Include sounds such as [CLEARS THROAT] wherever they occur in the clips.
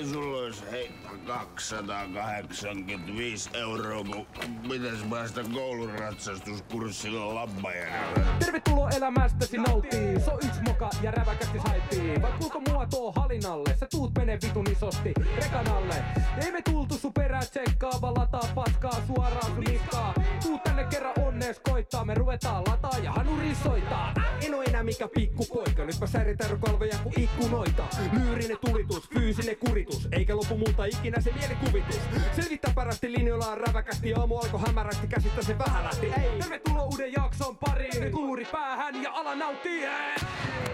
ei sulla olisi heittää 285 euroa, kun pitäis päästä koulun ratsastuskurssilla Lappajärvelle. Tervetuloa elämästäsi nauttii. So yks moka ja räväkästi haipii. Vai kuinka mua tuo halinalle? Sä tuut menee vitun isosti rekanalle. Ei me tultu sun perää tsekkaa, vaan lataa paskaa suoraan sun niskaa. Tuut tänne kerran onnees koittaa, me ruvetaan lataa ja hanuri soittaa. En oo enää mikä pikku poika, nyt mä säritän kalvoja kuin ikkunoita. Lyyrinen tulitus, fyysinen kuritus, eikä lopu multa ikinä se mielikuvitus. Selvittää parasti linjoillaan räväkästi, aamu alkoi hämärästi, käsistä se vähän lähti. Tervetuloa uuden jakson pariin, nyt luuri päähän ja ala nauttii. Nauttii,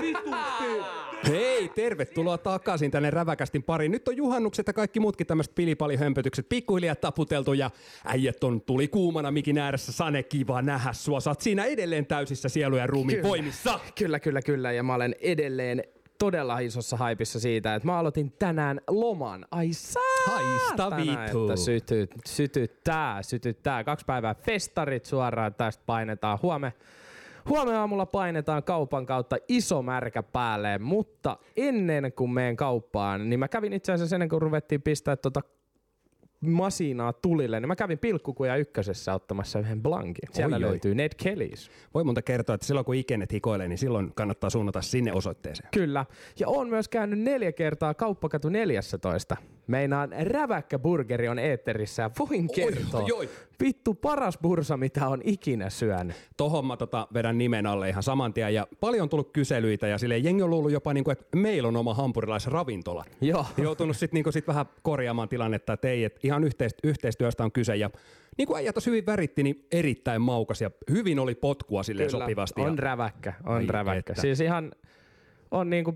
vitusti. Hei, tervetuloa takaisin tänne räväkästin pariin. Nyt on juhannukset ja kaikki muutkin tämmöiset pilipalihömpötykset pikkuhiljaa taputeltu ja äijät on tuli kuumana mikin ääressä. Sane, kiva nähdä sua. Sä oot siinä edelleen täysissä sielu ja ruumiin Kyllä. voimissa. Kyllä, kyllä, kyllä. Ja mä olen edelleen todella isossa haipissa siitä, että mä aloitin tänään loman. Ai Haista saatana, vitu. että syty, sytyttää, sytyttää. Kaksi päivää festarit suoraan, tästä painetaan huomenna. Huomenna aamulla painetaan kaupan kautta iso märkä päälle, mutta ennen kuin menen kauppaan, niin mä kävin itse asiassa ennen kuin ruvettiin pistää tota masinaa tulille, niin mä kävin pilkkukuja ykkösessä ottamassa yhden blankin. Siellä Oi, oi. löytyy Ned Kellys. Voi monta kertoa, että silloin kun ikenet hikoilee, niin silloin kannattaa suunnata sinne osoitteeseen. Kyllä. Ja on myös käynyt neljä kertaa kauppakatu 14. Meinaan räväkkä burgeri on eetterissä ja voin kertoa. oi, oi. Vittu paras bursa, mitä on ikinä syönyt. Tohon mä tota vedän nimen alle ihan saman tien ja paljon on tullut kyselyitä ja silleen jengi on luullut jopa niinku, että meillä on oma hampurilaisravintola. Joo. Joutunut sitten niinku sit vähän korjaamaan tilannetta, että ei, että ihan yhteist- yhteistyöstä on kyse ja niin kuin tuossa hyvin väritti, niin erittäin maukas ja hyvin oli potkua silleen sopivasti. on ja... räväkkä, on Ai räväkkä. että. Siis ihan on niinku,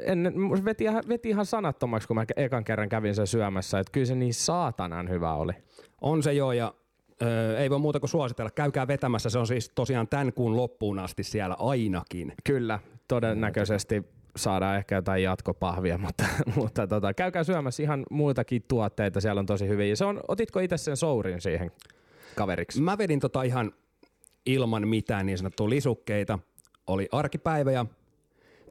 en, veti, ihan, veti ihan sanattomaksi, kun mä ekan kerran kävin sen syömässä, että kyllä se niin saatanan hyvä oli. On se joo ja ö, ei voi muuta kuin suositella. Käykää vetämässä, se on siis tosiaan tämän kuun loppuun asti siellä ainakin. Kyllä, todennäköisesti saadaan ehkä jotain jatkopahvia, [LAUGHS] mutta, mutta tota, käykää syömässä ihan muitakin tuotteita, siellä on tosi hyviä. Se on, otitko itse sen sourin siihen kaveriksi? Mä vedin tota ihan ilman mitään niin sanottua lisukkeita. Oli arkipäivä ja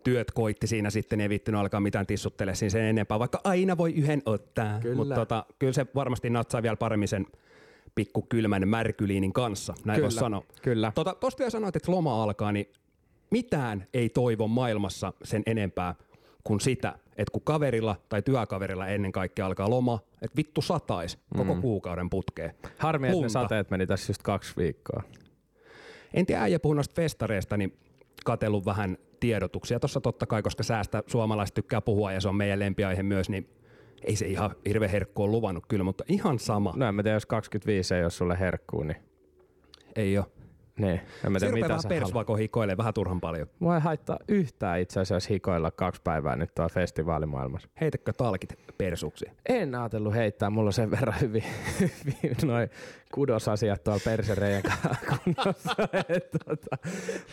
työt koitti siinä sitten, ei vittynyt alkaa mitään tissuttele siinä sen enempää, vaikka aina voi yhden ottaa. Kyllä. Mutta tota, kyllä se varmasti natsaa vielä paremmin sen pikku kylmän märkyliinin kanssa, näin voisi sanoa. kyllä. Tota, tosta vielä sanoit, että loma alkaa, niin mitään ei toivo maailmassa sen enempää kuin sitä, että kun kaverilla tai työkaverilla ennen kaikkea alkaa loma, että vittu satais koko kuukauden putkeen. Harmi, että ne sateet meni tässä just kaksi viikkoa. En tiedä, äijä puhunut noista festareista, niin katellut vähän tiedotuksia. Tuossa totta kai, koska säästä suomalaiset tykkää puhua ja se on meidän lempiaihe myös, niin ei se ihan hirveän herkku ole luvannut kyllä, mutta ihan sama. No en mä tiedä, jos 25 ei ole sulle herkkuu, niin, Ei ole. Niin en mä Se tiedä, rupeaa mitä vähän kun hikoilee vähän turhan paljon. Mua ei haittaa yhtään itse asiassa hikoilla kaksi päivää nyt tuolla festivaalimaailmassa. Heitäkö talkit persuksi? En ajatellut heittää, mulla on sen verran hyvin, [LAUGHS] hyvin noin kudosasiat tuolla persereijän [LAUGHS] kunnossa. Tota,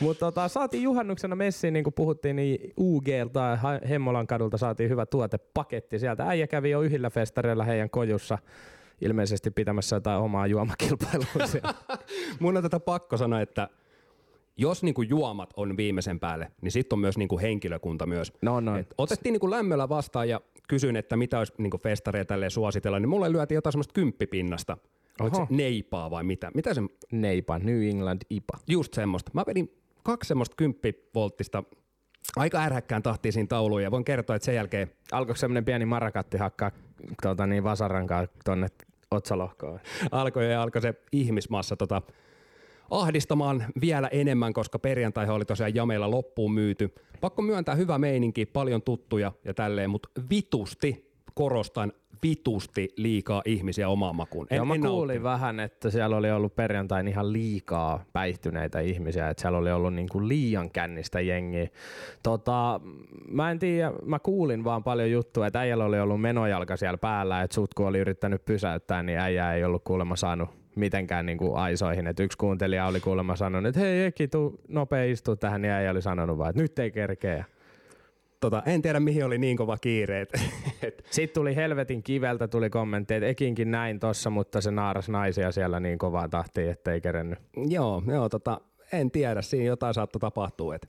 Mutta tota, saatiin juhannuksena messiin, niin kuin puhuttiin, niin UGlta Ha- Hemmolan kadulta saatiin hyvä tuotepaketti sieltä. Äijä kävi jo yhdellä festareilla heidän kojussa ilmeisesti pitämässä jotain omaa juomakilpailua. [LAUGHS] Mun on tätä pakko sanoa, että jos niinku juomat on viimeisen päälle, niin sitten on myös niinku henkilökunta myös. No, no. Et otettiin niinku lämmöllä vastaan ja kysyin, että mitä olisi niinku festareja tälleen suositella, niin mulle lyötiin jotain semmoista kymppipinnasta. Oliko se neipaa vai mitä? Mitä se, Neipa, New England IPA. just semmoista. Mä vedin kaksi semmoista kymppivolttista aika ärhäkkään tahtiin siinä tauluun ja voin kertoa, että sen jälkeen Alkoiko semmoinen pieni marakatti hakkaa tuota, niin vasarankaan tonne otsalohkoon? alkoi ja alkoi se ihmismassa tota, ahdistamaan vielä enemmän, koska perjantai oli tosiaan jameilla loppuun myyty. Pakko myöntää hyvä meininki, paljon tuttuja ja tälleen, mutta vitusti, korostan, vitusti liikaa ihmisiä omaan makuun. Joo, mä kuulin nauttinut. vähän, että siellä oli ollut perjantain ihan liikaa päihtyneitä ihmisiä, että siellä oli ollut niin kuin liian kännistä jengiä. Tota, mä en tiedä, mä kuulin vaan paljon juttuja, että äijällä oli ollut menojalka siellä päällä, että sutku oli yrittänyt pysäyttää, niin äijä ei ollut kuulemma saanut mitenkään niin kuin aisoihin. Et yksi kuuntelija oli kuulemma sanonut, että hei Eki, tuu nopea istua tähän, niin äijä oli sanonut vaan, että nyt ei kerkeä. Tota, en tiedä, mihin oli niin kova kiire. Et, [LAUGHS] et, Sitten tuli helvetin kiveltä tuli kommentti, että Ekinkin näin tossa, mutta se naaras naisia siellä niin kovaa tahtiin, ettei kerennyt. joo, joo tota, en tiedä, siinä jotain saattoi tapahtua. Et,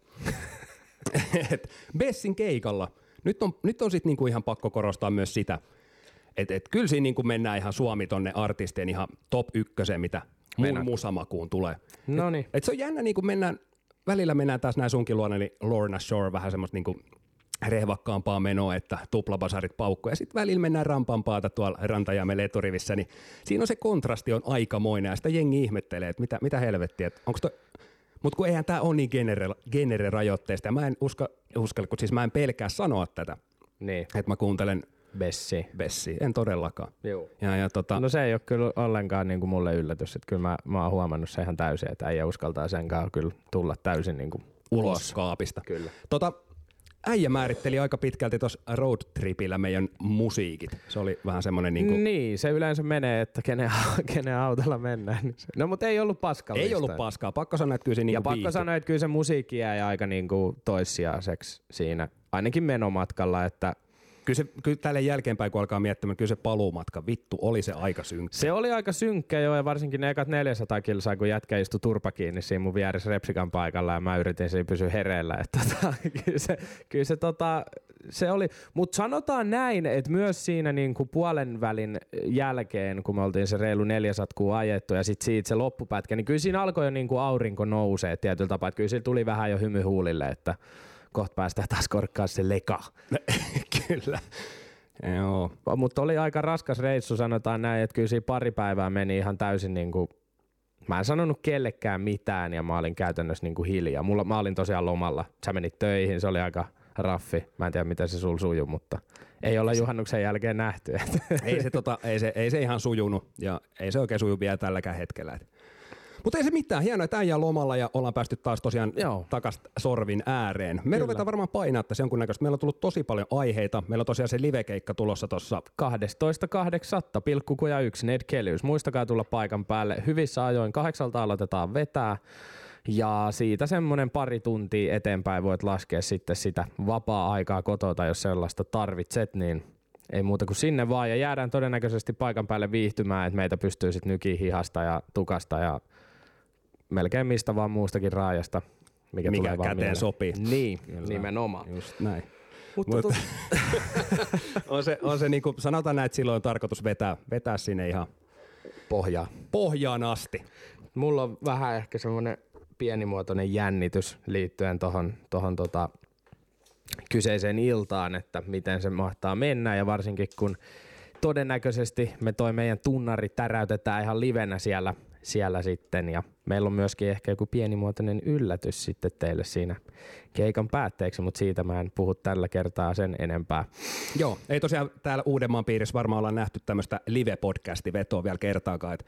[LAUGHS] et Bessin keikalla Nyt on, nyt on sitten niinku ihan pakko korostaa myös sitä, että et kyllä siinä niinku mennään ihan Suomi tonne artistien ihan top ykköseen, mitä mun musamakuun tulee. No niin. Et se on jännä, niin kun mennään, välillä mennään taas näin sunkin luona, niin Lorna Shore, vähän semmoista niin kuin rehvakkaampaa menoa, että tuplabasarit paukkuu. Ja sitten välillä mennään rampampaata tuolla Rantajäämen eturivissä, niin siinä on se kontrasti on aikamoinen, ja sitä jengi ihmettelee, että mitä, mitä helvettiä, että onko toi... Mutta kun eihän tämä ole niin genere, genere-rajoitteista, ja mä en uska, uskalla, kun siis mä en pelkää sanoa tätä, Niin, että mä kuuntelen Bessi. Bessi, en todellakaan. Joo. Ja, ja tota, No se ei ole kyllä ollenkaan niin kuin mulle yllätys, että kyllä mä, mä oon huomannut se ihan täysin, että äijä uskaltaa senkaan kyllä tulla täysin niin kuin ulos kaapista. Kyllä. Tota, äijä määritteli aika pitkälti tuossa roadtripillä meidän musiikit. Se oli vähän semmoinen niinku, Niin, se yleensä menee, että kenen, [LAUGHS] kenen autolla mennään. niin No mutta ei ollut paskallista. ei ollut paskaa. Pakko sanoa, että kyllä se niinku Ja pakko viihtyi. sanoa, että kyllä se musiikki jäi aika niin kuin toissijaiseksi siinä, ainakin menomatkalla, että Kyllä, se, kyllä tälle jälkeenpäin, kun alkaa miettimään, kyllä se paluumatka, vittu, oli se aika synkkä. se oli aika synkkä jo ja varsinkin ne ekat 400 kilsaa, kun jätkä istui turpa kiinni siinä mun vieressä repsikan paikalla ja mä yritin siinä pysyä hereillä. Että tota, [LAUGHS] kyllä se, kyllä se, tota, se oli, mutta sanotaan näin, että myös siinä niin kuin puolen välin jälkeen, kun me oltiin se reilu 400 kuu ajettu ja sitten siitä se loppupätkä, niin kyllä siinä alkoi jo niin kuin aurinko nousee tietyllä tapaa, että kyllä sillä tuli vähän jo hymy huulille, että kohta päästään taas korkkaa se leka. Kyllä. Joo. Mutta oli aika raskas reissu, sanotaan näin, että kyllä siinä pari päivää meni ihan täysin niin kuin, mä en sanonut kellekään mitään ja mä olin käytännössä niin kuin hiljaa. Mulla, mä olin tosiaan lomalla, sä menit töihin, se oli aika raffi. Mä en tiedä, miten se sul sujuu, mutta ei olla juhannuksen jälkeen nähty. ei, se, tota, ei, se, ei se ihan sujunut ja ei se oikein suju vielä tälläkään hetkellä. Mutta ei se mitään, hienoa, että äijä lomalla ja ollaan päästy taas tosiaan takas sorvin ääreen. Me ruvetaan varmaan painaa tässä jonkunnäköistä. Meillä on tullut tosi paljon aiheita. Meillä on tosiaan se livekeikka tulossa tuossa 12.8. pilkkukuja yksi Ned Kelius. Muistakaa tulla paikan päälle. Hyvissä ajoin kahdeksalta aloitetaan vetää. Ja siitä semmoinen pari tuntia eteenpäin voit laskea sitten sitä vapaa-aikaa kotota, jos sellaista tarvitset, niin ei muuta kuin sinne vaan. Ja jäädään todennäköisesti paikan päälle viihtymään, että meitä pystyy sitten nykiin hihasta ja tukasta ja melkein mistä vaan muustakin raajasta, mikä, Mikä tulee käteen sopii. Niin, Kyllä. nimenomaan. Just näin. Mutta Mut- tot- [LAUGHS] on se, on se niinku, sanotaan näin, että silloin on tarkoitus vetää, vetää sinne ihan pohjaa. pohjaan asti. Mulla on vähän ehkä semmoinen pienimuotoinen jännitys liittyen tohon, tohon tota kyseiseen iltaan, että miten se mahtaa mennä ja varsinkin kun todennäköisesti me toi meidän tunnari täräytetään ihan livenä siellä, siellä sitten ja meillä on myöskin ehkä joku pienimuotoinen yllätys sitten teille siinä keikan päätteeksi, mutta siitä mä en puhu tällä kertaa sen enempää. Joo, ei tosiaan täällä Uudenmaan piirissä varmaan ollaan nähty tämmöistä live-podcasti-vetoa vielä kertaakaan, että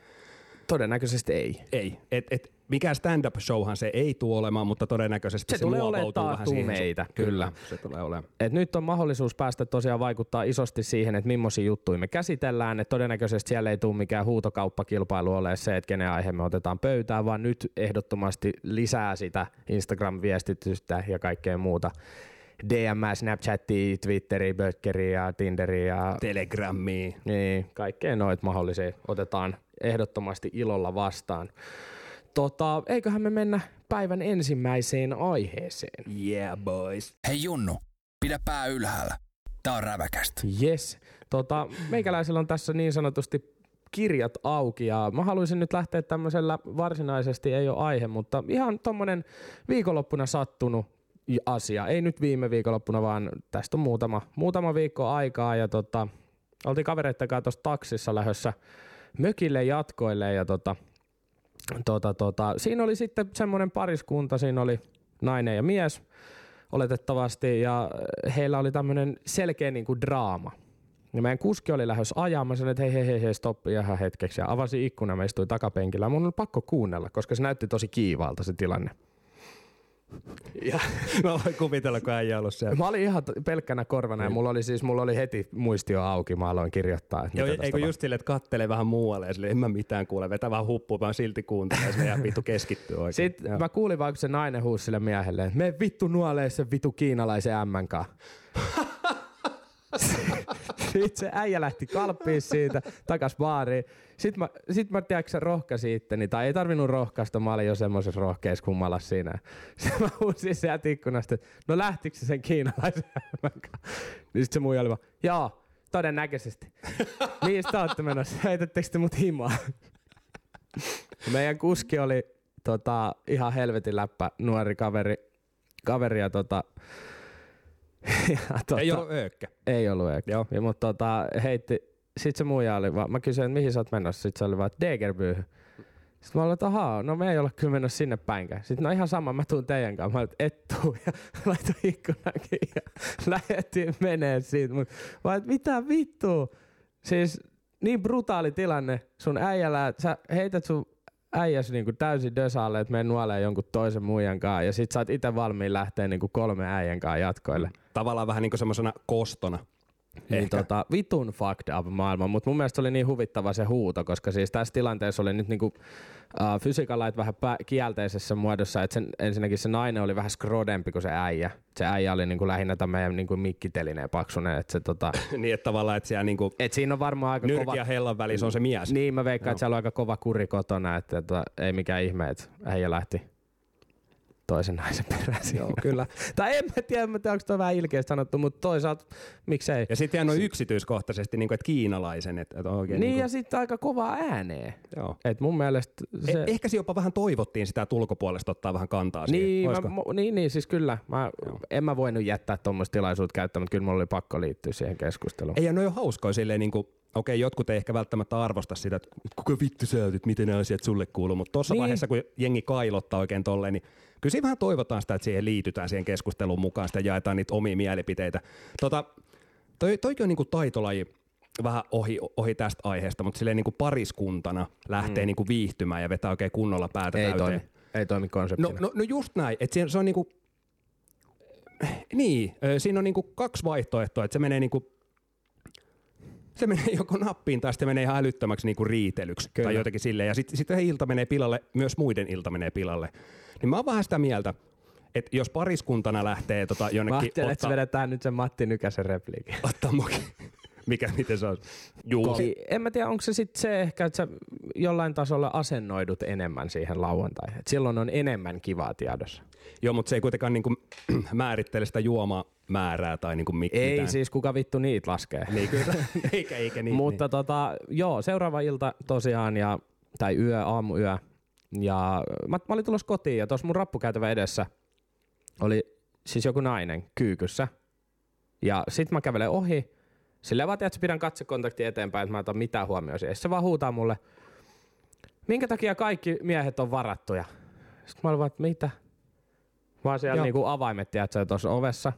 Todennäköisesti ei. ei. Et, et, mikään stand-up-showhan se ei tule olemaan, mutta todennäköisesti Se se, tulee olemaan vähän siihen. meitä, Kyllä, kyllä. se tulee olemaan. Et nyt on mahdollisuus päästä tosiaan vaikuttaa isosti siihen, että millaisia juttuja me käsitellään. Et todennäköisesti siellä ei tule mikään huutokauppakilpailu ole se, että kenen aihe me otetaan pöytään, vaan nyt ehdottomasti lisää sitä Instagram-viestitystä ja kaikkea muuta. DM, Snapchatia, Twitteriä, Bötkeriä ja Tinderiä ja Telegrammiin. niin, kaikkea noita mahdollisia otetaan ehdottomasti ilolla vastaan. Tota, eiköhän me mennä päivän ensimmäiseen aiheeseen. Yeah, boys. Hei Junnu, pidä pää ylhäällä. Tää on räväkästä. Yes. Tota, meikäläisellä on tässä niin sanotusti kirjat auki ja mä haluaisin nyt lähteä tämmöisellä varsinaisesti ei ole aihe, mutta ihan tommonen viikonloppuna sattunut asia. Ei nyt viime viikonloppuna, vaan tästä on muutama, muutama viikko aikaa ja tota, oltiin kavereitten kanssa tuossa taksissa lähdössä mökille jatkoille ja tota, tota, tota, siinä oli sitten semmoinen pariskunta, siinä oli nainen ja mies oletettavasti ja heillä oli tämmöinen selkeä niinku draama. Ja meidän kuski oli lähes ajamaan, sanoin, että hei hei hei, hei stoppi ihan hetkeksi ja avasin ikkunan, mä istuin takapenkillä mun oli pakko kuunnella, koska se näytti tosi kiivaalta se tilanne. Ja [LAUGHS] Mä voin kuvitella, kun äijä ollut siellä. mä olin ihan pelkkänä korvana ja mulla oli siis, mulla oli heti muistio auki, mä aloin kirjoittaa. Että Joo, eikö just silleen, että kattelee vähän muualle ja silleen, en mä mitään kuule, vetää vähän huppua, vaan silti kuuntelee ja vittu keskittyy oikein. Sitten Joo. mä kuulin vaan, kun se nainen huusi sille miehelle, että me vittu nuolee sen vittu kiinalaisen ämmän [LAUGHS] [LAUGHS] kanssa. Sitten se äijä lähti kalppiin siitä, takas baariin. Sitten mä, sit mä tiedätkö, rohkaisin itteni, tai ei tarvinnut rohkaista, mä olin jo semmoisessa rohkeassa kummalassa siinä. [LAUGHS] Sitten mä huusin sieltä ikkunasta, että no lähtikö se sen kiinalaisen? Niin sitten se muija oli vaan, joo, todennäköisesti. [LAUGHS] Mihin te ootte menossa? Heitättekö te mut himaa? Meidän kuski oli tota, ihan helvetin läppä, nuori kaveri, kaveri ja tota, [LAUGHS] ja, tota, Ei ollut öökkä. ei ollut eikä. Joo. Ja, mutta tota, heitti, sit se muija oli vaan, mä kysyin, että mihin sä oot menossa, sit se oli vaan, että Degerbyhyn. Sitten mä olin, että ahaa, no me ei olla kyllä menossa sinne päinkään. Sitten no ihan sama, mä tuun teidän kanssa. Mä olin, et tuu. Ja [LAUGHS] laitoin ikkunankin ja [LAUGHS] lähdettiin menee siitä. Mut mä olin, mitä vittua? Siis niin brutaali tilanne sun äijällä, että sä heität sun äijäs niinku täysin dösaalle, että mene nuoleen jonkun toisen muijan kanssa. Ja sit sä oot itse valmiin lähteä niinku kolme äijän kanssa jatkoille. Tavallaan vähän niin kuin semmoisena kostona. Niin Ehkä. tota, vitun fucked up maailma, mutta mun mielestä oli niin huvittava se huuto, koska siis tässä tilanteessa oli nyt niinku, uh, fysiikalait vähän pä- kielteisessä muodossa, että sen, ensinnäkin se nainen oli vähän skrodempi kuin se äijä. Se äijä oli niinku lähinnä tämän niinku mikkitelineen paksunen, että se tota, [LAUGHS] niin, että tavallaan, että siellä niinku et siinä on varmaan aika kova... ja hellan välissä on se mies. Niin, mä veikkaan, Joo. että siellä on aika kova kuri kotona, että, että ei mikään ihme, että äijä lähti toisen naisen perään siinä. Joo, kyllä. Tai en mä tiedä, en mä tiedä onko toi vähän ilkeästi sanottu, mutta toisaalta miksei. Ja sitten ihan noin yksityiskohtaisesti, niin kuin, että kiinalaisen. Että, että oikein, Niin, niin ja sitten aika kovaa ääneen. joo. Et mun mielestä se... Eh, ehkä se jopa vähän toivottiin sitä, että ulkopuolesta ottaa vähän kantaa siihen. niin, mä, Olisiko? mo- niin, niin, siis kyllä. Mä, en mä voinut jättää tuommoista tilaisuutta käyttämään, mutta kyllä mulla oli pakko liittyä siihen keskusteluun. Ei, ja ne on hauskoja silleen, niin kuin, okei, jotkut ei ehkä välttämättä arvosta sitä, että kuka vittu sä miten nämä asiat sulle kuuluu, mutta tuossa niin. vaiheessa, kun jengi kailottaa oikein tolleen, niin kyllä siinä vähän toivotaan sitä, että siihen liitytään siihen keskusteluun mukaan, sitä jaetaan niitä omia mielipiteitä. Tota, toi, toikin on niin kuin taitolaji, vähän ohi, ohi tästä aiheesta, mutta silleen niin kuin pariskuntana lähtee mm. niin kuin viihtymään ja vetää oikein kunnolla päätä ei täyteen. toimi. Ei toimi konseptina. No, no, no just näin, että se, on niinku, niin, siinä on niinku kaksi vaihtoehtoa, että se menee niinku, se menee joko nappiin tai sitten menee ihan älyttömäksi niinku riitelyksi Kyllä. tai jotenkin silleen. Ja sitten sit ilta menee pilalle, myös muiden ilta menee pilalle. Niin mä oon vähän sitä mieltä, että jos pariskuntana lähtee tota Mä jonnekin että se ottaa, vedetään nyt sen Matti Nykäsen repliikin. ottaa muki. Mikä, miten se on? Juu, Eli en mä tiedä, onko se sitten se ehkä, että sä jollain tasolla asennoidut enemmän siihen lauantaihin. Et silloin on enemmän kivaa tiedossa. joo, mutta se ei kuitenkaan niinku [CLEARS THROAT] määrittele sitä juomamäärää tai niinku mi- Ei mitään. siis kuka vittu niitä laskee. Niin, kyllä. [LAUGHS] eikä, eikä niin. Mutta tota, joo, seuraava ilta tosiaan, ja, tai yö, aamuyö. Ja mä, mä olin tulossa kotiin ja tuossa mun rappukäytävä edessä oli siis joku nainen kyykyssä. Ja sit mä kävelen ohi. Sillä vaan että pidän katsekontakti eteenpäin, että mä en ota mitään huomioon siihen. Se vaan huutaa mulle, minkä takia kaikki miehet on varattuja. Sitten mä olin vaan, että mitä? Mä oon siellä Joo. niinku avaimet, tiedätkö, tuossa ovessa.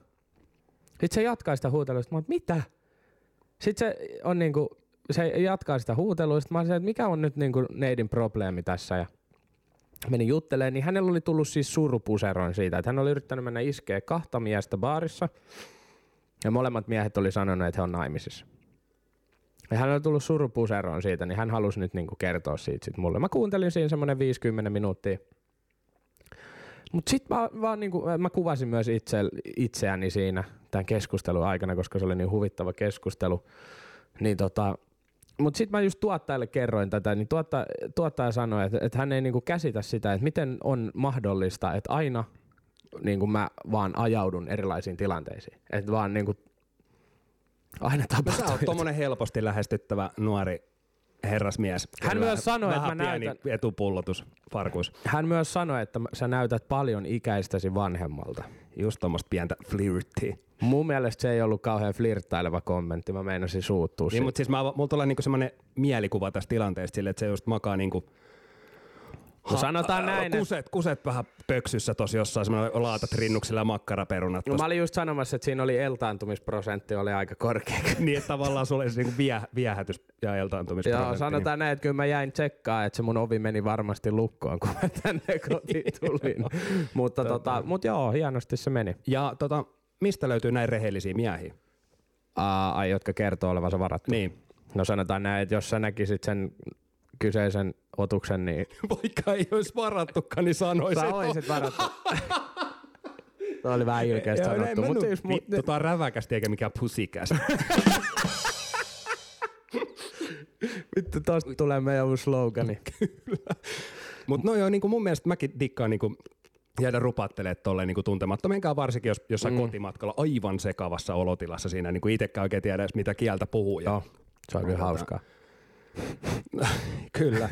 Sitten se jatkaa sitä huutelua. Sitten mä että mitä? Sitten se on niinku, se jatkaa sitä huutelua. Sitten mä olin, että mikä on nyt niinku neidin probleemi tässä. Ja menin juttelemaan, niin hänellä oli tullut siis surupuseroin siitä, että hän oli yrittänyt mennä iskeä kahta miestä baarissa. Ja molemmat miehet oli sanonut, että he on naimisissa. Ja hän oli tullut surupuseroon siitä, niin hän halusi nyt niinku kertoa siitä sit mulle. Mä kuuntelin siinä semmoinen 50 minuuttia. Mutta sitten mä, vaan niinku, mä kuvasin myös itse, itseäni siinä tämän keskustelun aikana, koska se oli niin huvittava keskustelu. Niin tota, mutta sitten mä just tuottajalle kerroin tätä, niin tuottaja, tuottaja sanoi, että, että hän ei niinku käsitä sitä, että miten on mahdollista, että aina niinku mä vaan ajaudun erilaisiin tilanteisiin. Että vaan niinku aina No sä tapahtuu. oot tommonen helposti lähestyttävä nuori herrasmies. Hän Kyllä myös sanoi, että mä näytän- etupullotus farkus. Hän myös sanoi, että sä näytät paljon ikäistäsi vanhemmalta. Just tommoista pientä flirttiä. Mun mielestä se ei ollut kauhean flirttaileva kommentti, mä meinasin suuttua Niin, mutta siis mä, mulla tulee niinku semmonen mielikuva tästä tilanteesta silleen, että se just makaa niinku No sanotaan näin, että kuset, kuset vähän pöksyssä tosi jossain semmoinen laatat rinnuksilla ja makkaraperunat. no, mä olin just sanomassa, että siinä oli eltaantumisprosentti oli aika korkea. [LAUGHS] niin, että tavallaan sulla olisi niinku vie, viehätys ja eltaantumisprosentti. Joo, sanotaan näin, että kyllä mä jäin tsekkaan, että se mun ovi meni varmasti lukkoon, kun mä tänne [LAUGHS] kotiin tulin. mutta, tota, mut joo, hienosti se meni. Ja tota, mistä löytyy näin rehellisiä miehiä? Aa, ai, jotka kertoo olevansa varattu. Niin. No sanotaan näin, että jos sä näkisit sen kyseisen otuksen, niin [LAUGHS] Vaikka ei olisi varattukaan, niin sanoisin. sä olisit varattu. [LAUGHS] Tuo oli vähän ilkeästi no sanottu, mutta siis, mut, Vittu, tää on räväkästi eikä mikään pusikäs. [LAUGHS] Vittu, tosta tulee meidän uusi slogani. Mutta no joo, niin kuin mun mielestä mäkin dikkaan niin kuin jäädä rupattelemaan tolleen niin tuntemattomienkaan, varsinkin jos jossain mm. kotimatkalla aivan sekavassa olotilassa siinä, niin kuin itsekään oikein tiedä mitä kieltä puhuu. Ja, Joo, se on kyllä Tota, hauskaa. [LAUGHS] Kyllä,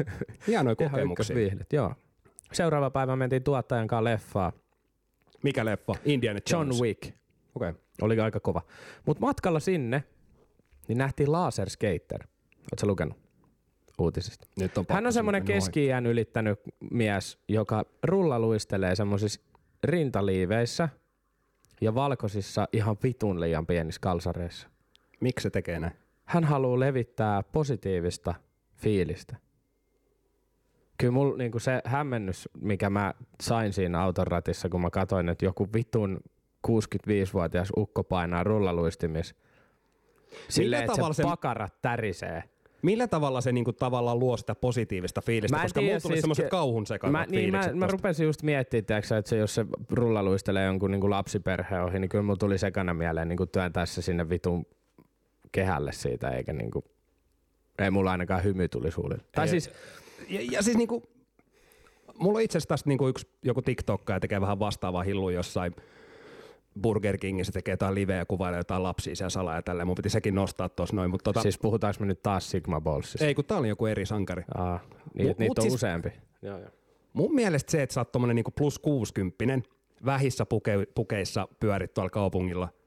hienoja kokemuksia. ykkösviihdet, joo. Seuraava päivä mentiin tuottajan kanssa leffaan. Mikä leffa? Indiana John Jones. Wick. Okei. Okay. Oli aika kova. Mutta matkalla sinne, niin nähtiin Laser Skater. Oletko lukenut uutisista? Nyt on Hän on semmoinen keski ylittänyt mies, joka rullaluistelee semmoisissa rintaliiveissä ja valkoisissa ihan vitun liian pienissä kalsareissa. Miksi se tekee näin? Hän haluaa levittää positiivista fiilistä. Kyllä mulla niinku se hämmennys, mikä mä sain siinä auton ratissa, kun mä katsoin, että joku vitun 65-vuotias ukko painaa rullaluistimis. Silleen, että se se- pakarat tärisee. Millä tavalla se niinku tavallaan luo sitä positiivista fiilistä? Mä Koska mulla tuli siis semmoiset ke- kauhun Mä, niin, mä, mä rupesin just miettimään, tiiäksä, että se, jos se rullaluistelee jonkun niin kuin lapsiperheen ohi, niin kyllä mulla tuli sekana mieleen niin kuin työntää se sinne vitun kehälle siitä, eikä niin kuin, ei mulla ainakaan hymy tuli suullille. Tai Ei, siis, Ja, ja siis niinku, mulla on itse asiassa tästä niinku yksi joku TikTokka tekee vähän vastaavaa hillua jossain Burger Kingissä tekee jotain liveä ja kuvailee jotain lapsia siellä salaa ja tälleen. Mun piti sekin nostaa tuossa noin, mutta tota, siis puhutaanko me nyt taas Sigma Ballsista? ei kun tää oli joku eri sankari. Aa, niin, Mut- niitä mut on siis- useampi. Joo, joo. Mun mielestä se, että sä oot tommonen niinku plus 60 vähissä puke, pukeissa pyörit tuolla kaupungilla, niin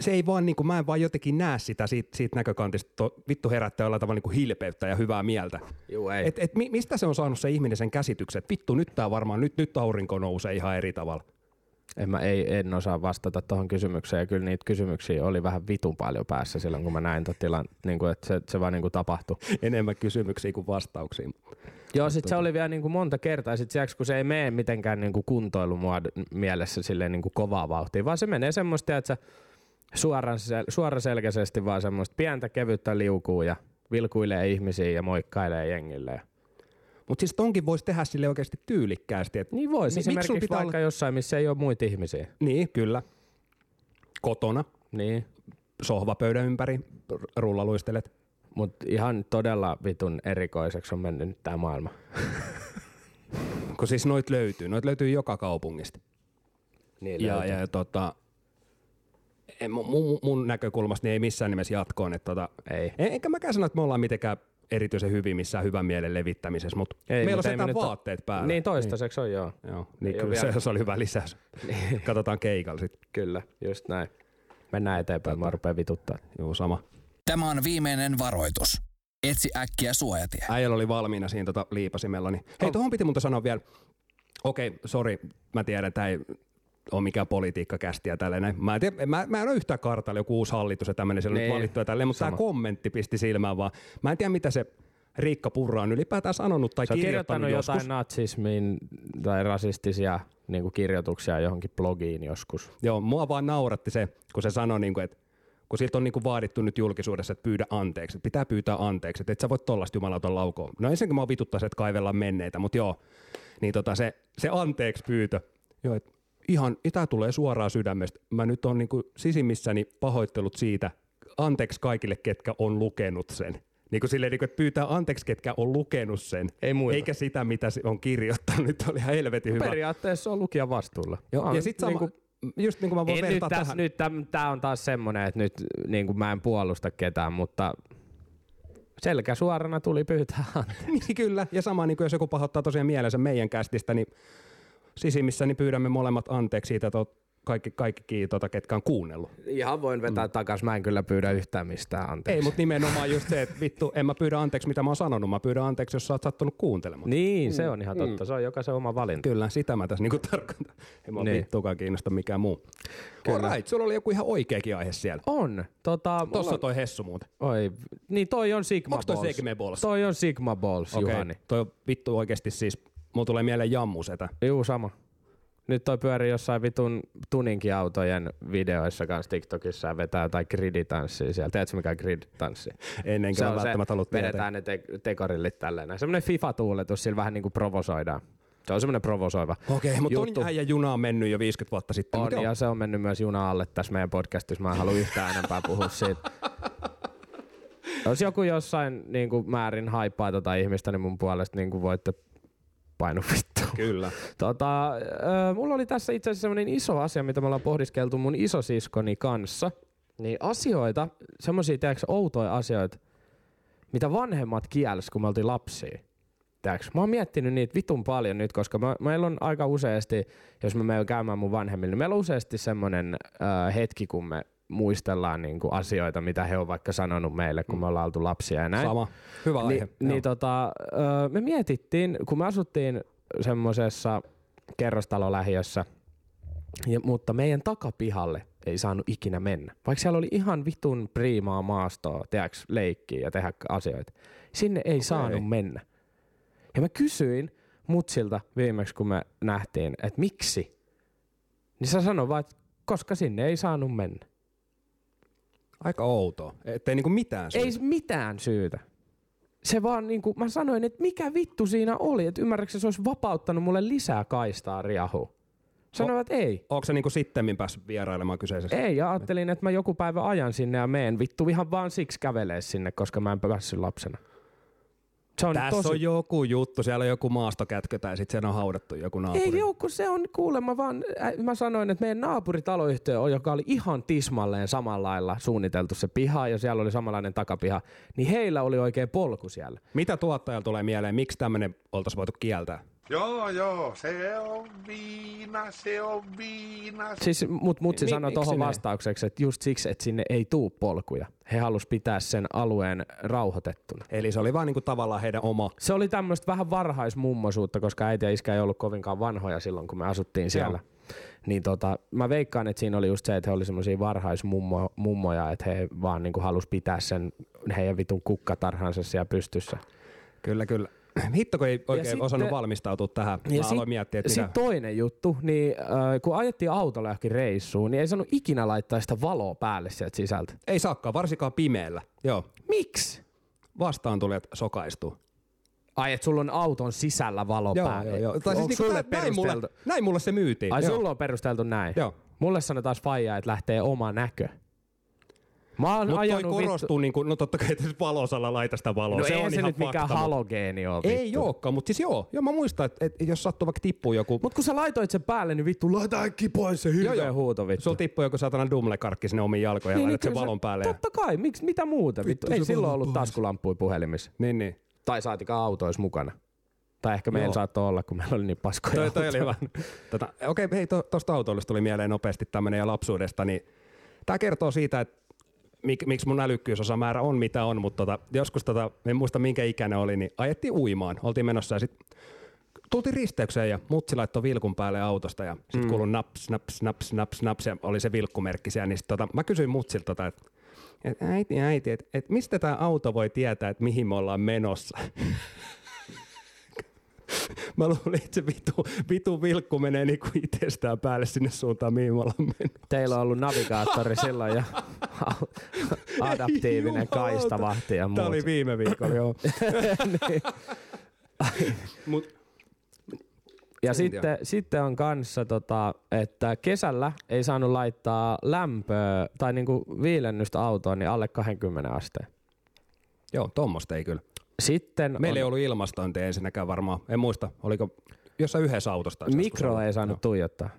se ei vaan, niinku, mä en vaan jotenkin näe sitä siitä, siitä näkökantista, to, vittu herättää jollain tavalla niinku hilpeyttä ja hyvää mieltä. Juu, ei. Et, et, mi, mistä se on saanut se ihminen sen käsityksen, että vittu nyt tää varmaan, nyt, nyt aurinko nousee ihan eri tavalla. En, mä ei, en osaa vastata tuohon kysymykseen. Ja kyllä niitä kysymyksiä oli vähän vitun paljon päässä silloin, kun mä näin tuon tilan, niin kuin, että se, se vaan niin kuin tapahtui. [LAUGHS] Enemmän kysymyksiä kuin vastauksia. Joo, sit se oli vielä niin kuin monta kertaa. Sit sieltä, kun se ei mene mitenkään niin kuin kuntoilumuod- mielessä silleen niin kuin kovaa vauhtia, vaan se menee semmoista, että suoran, sel- suoraselkäisesti vaan semmoista pientä kevyttä liukuu ja vilkuilee ihmisiä ja moikkailee jengille. Mutta siis tonkin voisi tehdä sille oikeasti tyylikkäästi. Et, Niin voisi Mi- sulla esimerkiksi pitää vaikka olla- jossain, missä ei ole muita ihmisiä. niin, kyllä. Kotona, Niin. sohvapöydän ympäri, rullaluistelet. Mutta ihan todella vitun erikoiseksi on mennyt nyt tämä maailma. [LAUGHS] Kun siis noit löytyy, noit löytyy joka kaupungista. Niin Ja, ja tota, en, mun, mun, mun näkökulmasta niin ei missään nimessä jatkoon. Että tota, Ei. en, enkä mäkään sano, että me ollaan mitenkään erityisen hyvin missään hyvän mielen levittämisessä, mutta Ei, meillä on sentään vaatteet päällä. Niin toistaiseksi on joo. Joo, niin Ei kyllä se, Niin. [LAUGHS] se oli hyvä lisäys. Katsotaan keikalla sitten. Kyllä, just näin. Mennään eteenpäin, mä rupean vituttaa. Joo, sama. Tämä on viimeinen varoitus. Etsi äkkiä suojatie. Äijällä oli valmiina siinä tota liipasimella. Niin. Hei, tuohon piti muuta sanoa vielä. Okei, sori, mä tiedän, että ei ole mikään politiikkakästi ja tälleen näin. Mä en, tiedä, mä, mä en ole yhtään kartalla joku uusi hallitus ja tämmöinen siellä on Niin, valittu ja tälleen, mutta tämä sama. kommentti pisti silmään vaan. Mä en tiedä, mitä se Riikka Purra on ylipäätään sanonut tai on kirjoittanut, kirjoittanut joskus. jotain natsismin tai rasistisia niin kuin kirjoituksia johonkin blogiin joskus. Joo, mua vaan nauratti se, kun se sanoi, niin kuin, että kun siltä on niin kuin vaadittu nyt julkisuudessa, että pyydä anteeksi, että pitää pyytää anteeksi, että et sä voit tollasta jumalauton laukoon. No ensinnäkin mä vituttaa se, että kaivellaan menneitä, mutta joo, niin tota se, se anteeksi pyytö, joo, että ihan, tämä tulee suoraan sydämestä. Mä nyt on niin kuin sisimmissäni pahoittelut siitä, anteeksi kaikille, ketkä on lukenut sen. Niin kuin silleen, niin kuin, että pyytää anteeksi, ketkä on lukenut sen. Ei muilta. Eikä sitä, mitä se on kirjoittanut. [LAUGHS] Nyt oli ihan helvetin hyvä. Periaatteessa on lukija vastuulla. Joo, On ja sitten sama, niinku- just niin kuin mä voin nyt vertaa tässä, tähän. nyt tämä on taas semmoinen, että nyt niin kuin mä en puolusta ketään, mutta selkä suorana tuli pyytää anteeksi. [LAUGHS] Niin kyllä, ja sama niin kuin jos joku pahoittaa tosiaan mielensä meidän kästistä, niin sisimmissä niin pyydämme molemmat anteeksi siitä, että kaikki, kaikki tota, ketkä on kuunnellut. Ihan voin vetää mm. takas, mä en kyllä pyydä yhtään mistään anteeksi. Ei, mutta nimenomaan just se, että vittu, en mä pyydä anteeksi, mitä mä oon sanonut, mä pyydän anteeksi, jos sä oot sattunut kuuntelemaan. Niin, se on ihan totta. Se on jokaisen oma valinta. Kyllä, sitä mä tässä niinku tarkoitan. Ei mua Niin. vittuakaan kiinnosta mikään muu. Kyllä. Alright, sulla oli joku ihan oikeakin aihe siellä. On. Tota, Tossa mulla- toi Hessu muuten. Oi, niin toi on Sigma Onks toi Balls. Sigma Balls? Toi on Sigma Balls, Okei, Juhani. toi on vittu oikeesti siis, mulla tulee mieleen jammusetä. Juu, sama. Nyt toi pyörii jossain vitun tuninkiautojen videoissa kanssa TikTokissa ja vetää jotain griditanssia siellä. Tiedätkö mikä on grid-tanssi? Ennen kuin on välttämättä ollut tietää. vedetään ne te- tekorillit tälleen. Semmoinen FIFA-tuuletus, sillä vähän niinku provosoidaan. Se on semmoinen provosoiva. Okei, mutta juttu. on äijä juna on mennyt jo 50 vuotta sitten. On, joo. ja se on mennyt myös juna alle tässä meidän podcastissa. Mä en halua yhtään enempää puhua siitä. [LAUGHS] Jos joku jossain niin kuin määrin haippaa tota ihmistä, niin mun puolesta niin kuin voitte painu vittu. Kyllä. Tota, äh, mulla oli tässä itse asiassa semmoinen iso asia, mitä me ollaan pohdiskeltu mun isosiskoni kanssa. Niin asioita, semmoisia tiedätkö, outoja asioita, mitä vanhemmat kiels, kun me oltiin lapsia. Tiedätkö? Mä oon miettinyt niitä vitun paljon nyt, koska mä, meillä on aika useasti, jos mä menen käymään mun vanhemmille, niin meillä on useasti semmoinen äh, hetki, kun me muistellaan niinku asioita, mitä he on vaikka sanonut meille, kun me ollaan oltu lapsia ja näin. Sama. Hyvä aihe. Ni, niin tota, me mietittiin, kun me asuttiin semmoisessa kerrostalolähiössä, ja, mutta meidän takapihalle ei saanut ikinä mennä. Vaikka siellä oli ihan vitun priimaa maastoa, tiedäks, leikkiä ja tehdä asioita. Sinne ei okay. saanut mennä. Ja mä kysyin mutsilta viimeksi, kun me nähtiin, että miksi. Niin se sanoi vaan, että koska sinne ei saanut mennä. Aika outoa. Ettei niinku mitään syytä. Ei mitään syytä. Se vaan niinku, mä sanoin, että mikä vittu siinä oli, että ymmärrätkö se olisi vapauttanut mulle lisää kaistaa riahu. Sanoivat, että ei. Onko se niinku sittemmin päässyt vierailemaan kyseisessä? Ei, ja ajattelin, että mä joku päivä ajan sinne ja meen vittu ihan vaan siksi kävelee sinne, koska mä en päässyt lapsena. Se on Tässä tosi... on joku juttu, siellä on joku maastokätkötä ja sitten siellä on haudattu joku naapuri. Ei joku, se on kuulemma vaan, äh, mä sanoin, että meidän naapuritaloyhtiö, on, joka oli ihan tismalleen samalla lailla suunniteltu se piha ja siellä oli samanlainen takapiha, niin heillä oli oikein polku siellä. Mitä tuottajalla tulee mieleen, miksi tämmöinen oltaisiin voitu kieltää? Joo, joo, se on viina, se on viina. Siis mut mutsi Mi- sanoi tuohon vastaukseksi, että just siksi, että sinne ei tuu polkuja. He halus pitää sen alueen rauhoitettuna. Eli se oli vaan niinku tavallaan heidän oma. Se oli tämmöistä vähän varhaismummosuutta, koska äiti ja iskä ei ollut kovinkaan vanhoja silloin, kun me asuttiin siellä. Niin tota, mä veikkaan, että siinä oli just se, että he oli semmoisia varhaismummoja, että he vaan niinku halus pitää sen heidän vitun kukkatarhansa siellä pystyssä. Kyllä, kyllä. [CLEARS THROAT] Hitto, kun ei oikein sitten- osannut valmistautua tähän. Mä Ja aloin sit- miettiä, että Sitten mitä... toinen juttu, niin äh, kun ajettiin autolla johonkin reissuun, niin ei saanut ikinä laittaa sitä valoa päälle sieltä sisältä. Ei saakkaan, varsinkaan pimeällä. Joo. Miksi? Vastaan tulijat sokaistuu. Ai, että sulla on auton sisällä valo Joo, päällä. joo, joo. Tai siis niinku, sulle nä- näin, mulle, perusteltu? näin mulle se myytiin. Ai Joo. sulla on perusteltu näin? Joo. Mulle sanoi taas faija, että lähtee oma näkö. Mä oon Mutta toi ajanut korostuu, niin kuin, no totta kai että valosalla laita sitä valoa. No se ei on se ihan nyt mikään fakta, mutta- halogeeni ole Ei vittu. olekaan, mutta siis joo. Joo, mä muistan, että, että jos sattuu vaikka tippuu joku... Mut kun sä laitoit sen päälle, niin vittu laita äkki pois se hirveä Joo, joo. huuto vittu. Sulla tippuu joku satana dumlekarkki sinne omiin jalkoihin ja laitat sen valon päälle. Ja... Totta kai, miksi, mitä muuta? Vittu, Vittu, ei se silloin ollut pois. taskulamppuja puhelimissa. Niin, niin. Tai saatikaan autoissa mukana. Tai ehkä meillä saattoi olla, kun meillä oli niin paskoja Toi, toi oli hyvä. Tota, Okei, hei, to, tosta autoilusta tuli mieleen nopeasti tämmönen ja lapsuudesta, niin tää kertoo siitä, että mik, miksi mun älykkyysosamäärä on mitä on, mutta tota, joskus, tota, en muista minkä ikäinen oli, niin ajettiin uimaan. Oltiin menossa ja sit tultiin risteykseen ja mutsi laittoi vilkun päälle autosta ja sit mm. kuului naps, naps, naps, naps, naps ja oli se vilkkumerkki siellä. Niin sit, tota, mä kysyin mutsilta, tota, että et, äiti, äiti, että et mistä tämä auto voi tietää, että mihin me ollaan menossa? [LAUGHS] [LAUGHS] Mä luulin, että se vitu, vitu vilkku menee niinku itsestään päälle sinne suuntaan, mihin me ollaan mennyt. Teillä on ollut navigaattori [LAUGHS] silloin ja adaptiivinen kaistavahti ja muut. oli viime viikolla, joo. [LAUGHS] niin. Mut, Ja sitten, sitten on kanssa, tota, että kesällä ei saanut laittaa lämpöä tai niinku viilennystä autoon niin alle 20 asteen. joo, tommosta ei kyllä. Sitten Meillä ei on, ollut ilmastointia ensinnäkään varmaan. En muista, oliko jossain yhdessä autosta. taisi joskus mikro olla. ei saanut tuijottaa.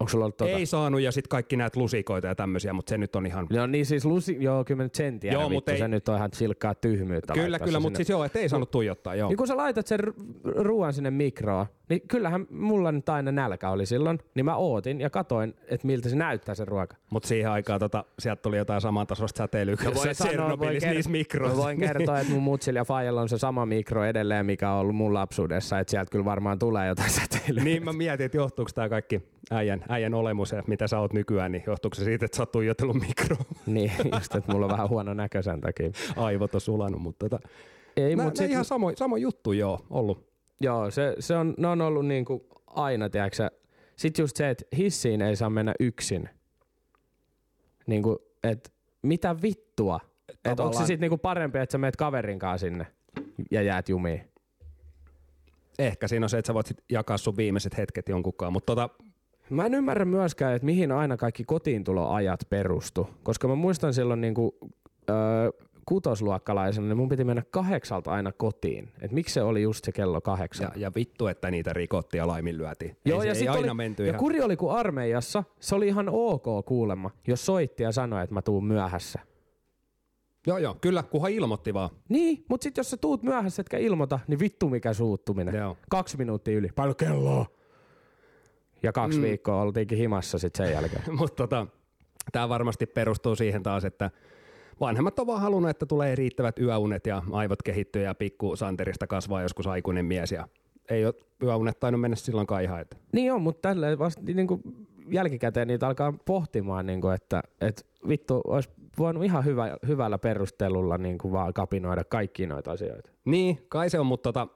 Onko sulla ollut tota? Ei saanut ja sitten kaikki näitä lusikoita ja tämmöisiä, mutta se nyt on ihan... No niin siis lusi, joo, 10 senttiä. Joo, Joo, mut mutta ei- se nyt on ihan silkkaa tyhmyyttä. Kyllä, kyllä, se mutta siis joo, että ei saanut tuijottaa, joo. Niin kun sä laitat sen ru- ruoan sinne mikroon, niin kyllähän mulla nyt aina nälkä oli silloin, niin mä ootin ja katoin, että miltä se näyttää se ruoka. Mutta siihen aikaan tota, sieltä tuli jotain samantasoista säteilyä kuin jossain Tsernobylissä niissä mikroissa. voin kertoa, että mun [LAUGHS] mutsilla ja Fajalla on se sama mikro edelleen, mikä on ollut mun lapsuudessa, että sieltä kyllä varmaan tulee jotain säteilyä. niin mä mietin, että johtuuko tämä kaikki äijän, äijän olemus ja mitä sä oot nykyään, niin johtuuko se siitä, että sä oot tuijotellut mikroon. [LAUGHS] niin, just, että mulla on vähän huono näkö sen takia. Aivot on sulanut, mutta tota, Ei, nää, mut nää sit, ihan samo, samo juttu joo, ollut. joo, se, se on, ne on ollut niinku aina, tiedätkö Sitten just se, että hissiin ei saa mennä yksin. Niinku, että mitä vittua? Että onko se Tavallaan- sitten niinku parempi, että sä meet kaverin kanssa sinne ja jäät jumiin? Ehkä siinä on se, että sä voit sit jakaa sun viimeiset hetket jonkunkaan, mutta tota, Mä en ymmärrä myöskään, että mihin aina kaikki kotiintuloajat perustu. Koska mä muistan silloin, niinku, öö, kutosluokkalaisena, niin mun piti mennä kahdeksalta aina kotiin. Et miksi se oli just se kello kahdeksan? Ja, ja vittu, että niitä rikottiin ja laiminlyötiin. Joo, ei, ja, se, ei aina oli, menty ja ihan... kuri oli kuin armeijassa, se oli ihan ok kuulemma, jos soitti ja sanoi, että mä tuun myöhässä. Joo, joo, kyllä, kunhan ilmoitti vaan. Niin, mutta sitten jos sä tuut myöhässä etkä ilmoita, niin vittu mikä suuttuminen. Joo. Kaksi minuuttia yli. Paljon kelloa? Ja kaksi mm. viikkoa oltiinkin himassa sitten sen jälkeen. [LAUGHS] Mutta tota, tämä varmasti perustuu siihen taas, että vanhemmat on vaan halunnut, että tulee riittävät yöunet ja aivot kehittyy ja pikku Santerista kasvaa joskus aikuinen mies ja ei ole yöunet tainnut mennä silloinkaan ihan. Että. Niin on, mutta tälleen vasta niin kuin jälkikäteen niitä alkaa pohtimaan, niin kuin, että, että vittu olisi voinut ihan hyvä, hyvällä perustelulla niin kuin vaan kapinoida kaikki noita asioita. Niin, kai se on, mutta tota,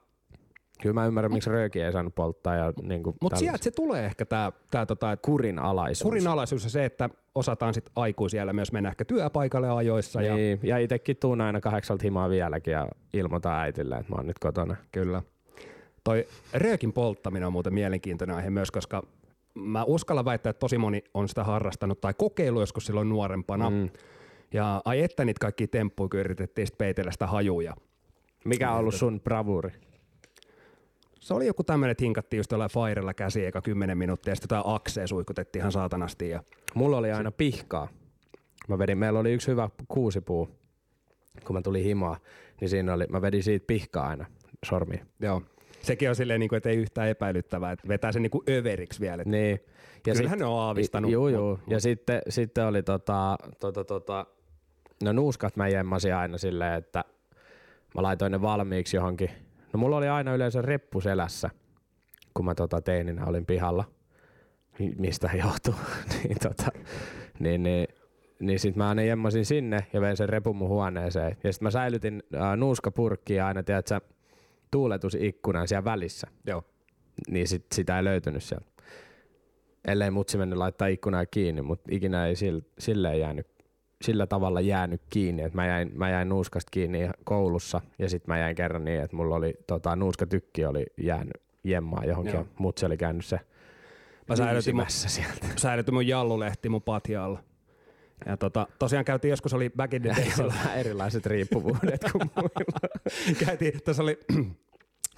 Kyllä mä ymmärrän, miksi röökiä ei saanut polttaa. Ja niin kuin mut sieltä se tulee ehkä tämä tää, tota, kurinalaisuus. kurinalaisuus ja se, että osataan sitten aikuisiellä myös mennä ehkä työpaikalle ajoissa. Ja, Niin, ja itsekin tuun aina kahdeksalta himaa vieläkin ja ilmoitan äitille, että mä oon nyt kotona. Kyllä. Toi röökin polttaminen on muuten mielenkiintoinen aihe myös, koska mä uskallan väittää, että tosi moni on sitä harrastanut tai kokeillut joskus silloin nuorempana. Mm. Ja ai että niitä kaikki temppuja, kun yritettiin sit peitellä sitä hajuja. Mikä on ollut sun bravuri? Se oli joku tämmöinen, että hinkattiin just jollain Firella käsi eka 10 minuuttia ja sitten jotain aksea suikutettiin ihan saatanasti. Ja... Mulla oli aina pihkaa. Mä vedin, meillä oli yksi hyvä kuusipuu, kun mä tulin himaa, niin siinä oli, mä vedin siitä pihkaa aina sormiin. Joo. Sekin on silleen, niin kuin, että ei yhtään epäilyttävää, että vetää sen niin kuin överiksi vielä. Niin. Ja Kyllähän ne on aavistanut. Joo, joo. Mut- Ja sitten, sitten oli tota, tota, tota, no nuuskat mä jemmasin aina silleen, että mä laitoin ne valmiiksi johonkin. No mulla oli aina yleensä reppu selässä, kun mä tota teininä olin pihalla. Mi- Mistä [LAUGHS] johtuu. niin, tota, niin, niin, niin sit mä aina jemmasin sinne ja vein sen repun mun huoneeseen. Ja sit mä säilytin äh, nuuskapurkkia aina, tiedätkö, tuuletusikkunan siellä välissä. Joo. Niin sit, sitä ei löytynyt sieltä. Ellei mutsi mennyt laittaa ikkunaa kiinni, mutta ikinä ei sille, silleen jäänyt, sillä tavalla jäänyt kiinni. Et mä, jäin, mä jäin nuuskasta kiinni koulussa ja sitten mä jäin kerran niin, että mulla oli tota, nuuskatykki oli jäänyt jemmaa johonkin Joo. ja mutsi oli käynyt se Mä säilytin mun, sieltä. [LAUGHS] säilytin mun jallulehti mun patjalla. Ja tota, tosiaan käytiin joskus, oli back in the [LAUGHS] days, Se vähän erilaiset riippuvuudet kuin [LAUGHS] muilla. käytiin, tässä oli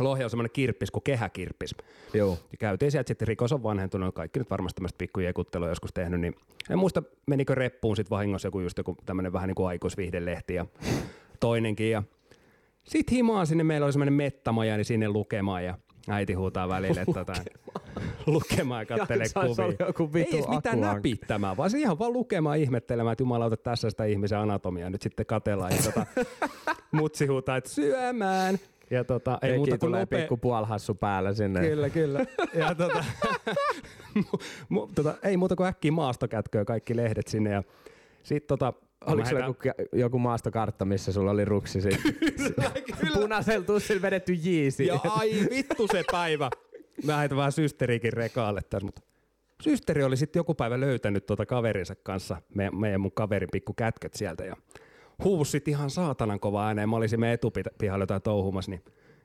Lohja on semmoinen kirppis kuin kehäkirppis. Joo. Ja käytiin sieltä sitten rikos on vanhentunut, kaikki nyt varmasti tämmöistä pikkujekuttelua joskus tehnyt, niin en muista menikö reppuun sitten vahingossa joku just joku tämmöinen vähän niin kuin aikuisviihdelehti ja toinenkin. Ja sitten himaan sinne meillä oli semmoinen mettämaja, niin sinne lukemaan ja äiti huutaa välille, että tota, lukemaan ja kattelee kuvia. Ei edes mitään näpittämään, vaan se ihan vaan lukemaan ihmettelemään, että jumalauta tässä sitä ihmisen anatomiaa nyt sitten katellaan. Ja tota, [LAUGHS] mutsi huutaa, että syömään. Ja tota, ei muuta kuin tulee nopea, pikku puolhassu päällä sinne. Kyllä, kyllä. Ja [LAUGHS] tota, mu, tota, ei muuta kuin äkkiä maastokätköä kaikki lehdet sinne. Ja sit tota, Oliko sulla joku, joku maastokartta, missä sulla oli ruksi siitä? [LAUGHS] Punaisella tussilla vedetty jiisi. Ja ai vittu se päivä. Mä heitän vähän systeriikin rekaalle tässä, mutta systeri oli sitten joku päivä löytänyt tuota kaverinsa kanssa, me, meidän mun kaverin pikku kätköt sieltä ja huusi sit ihan saatanan kova ääneen. Mä olisin meidän etupihalla jotain touhumassa, niin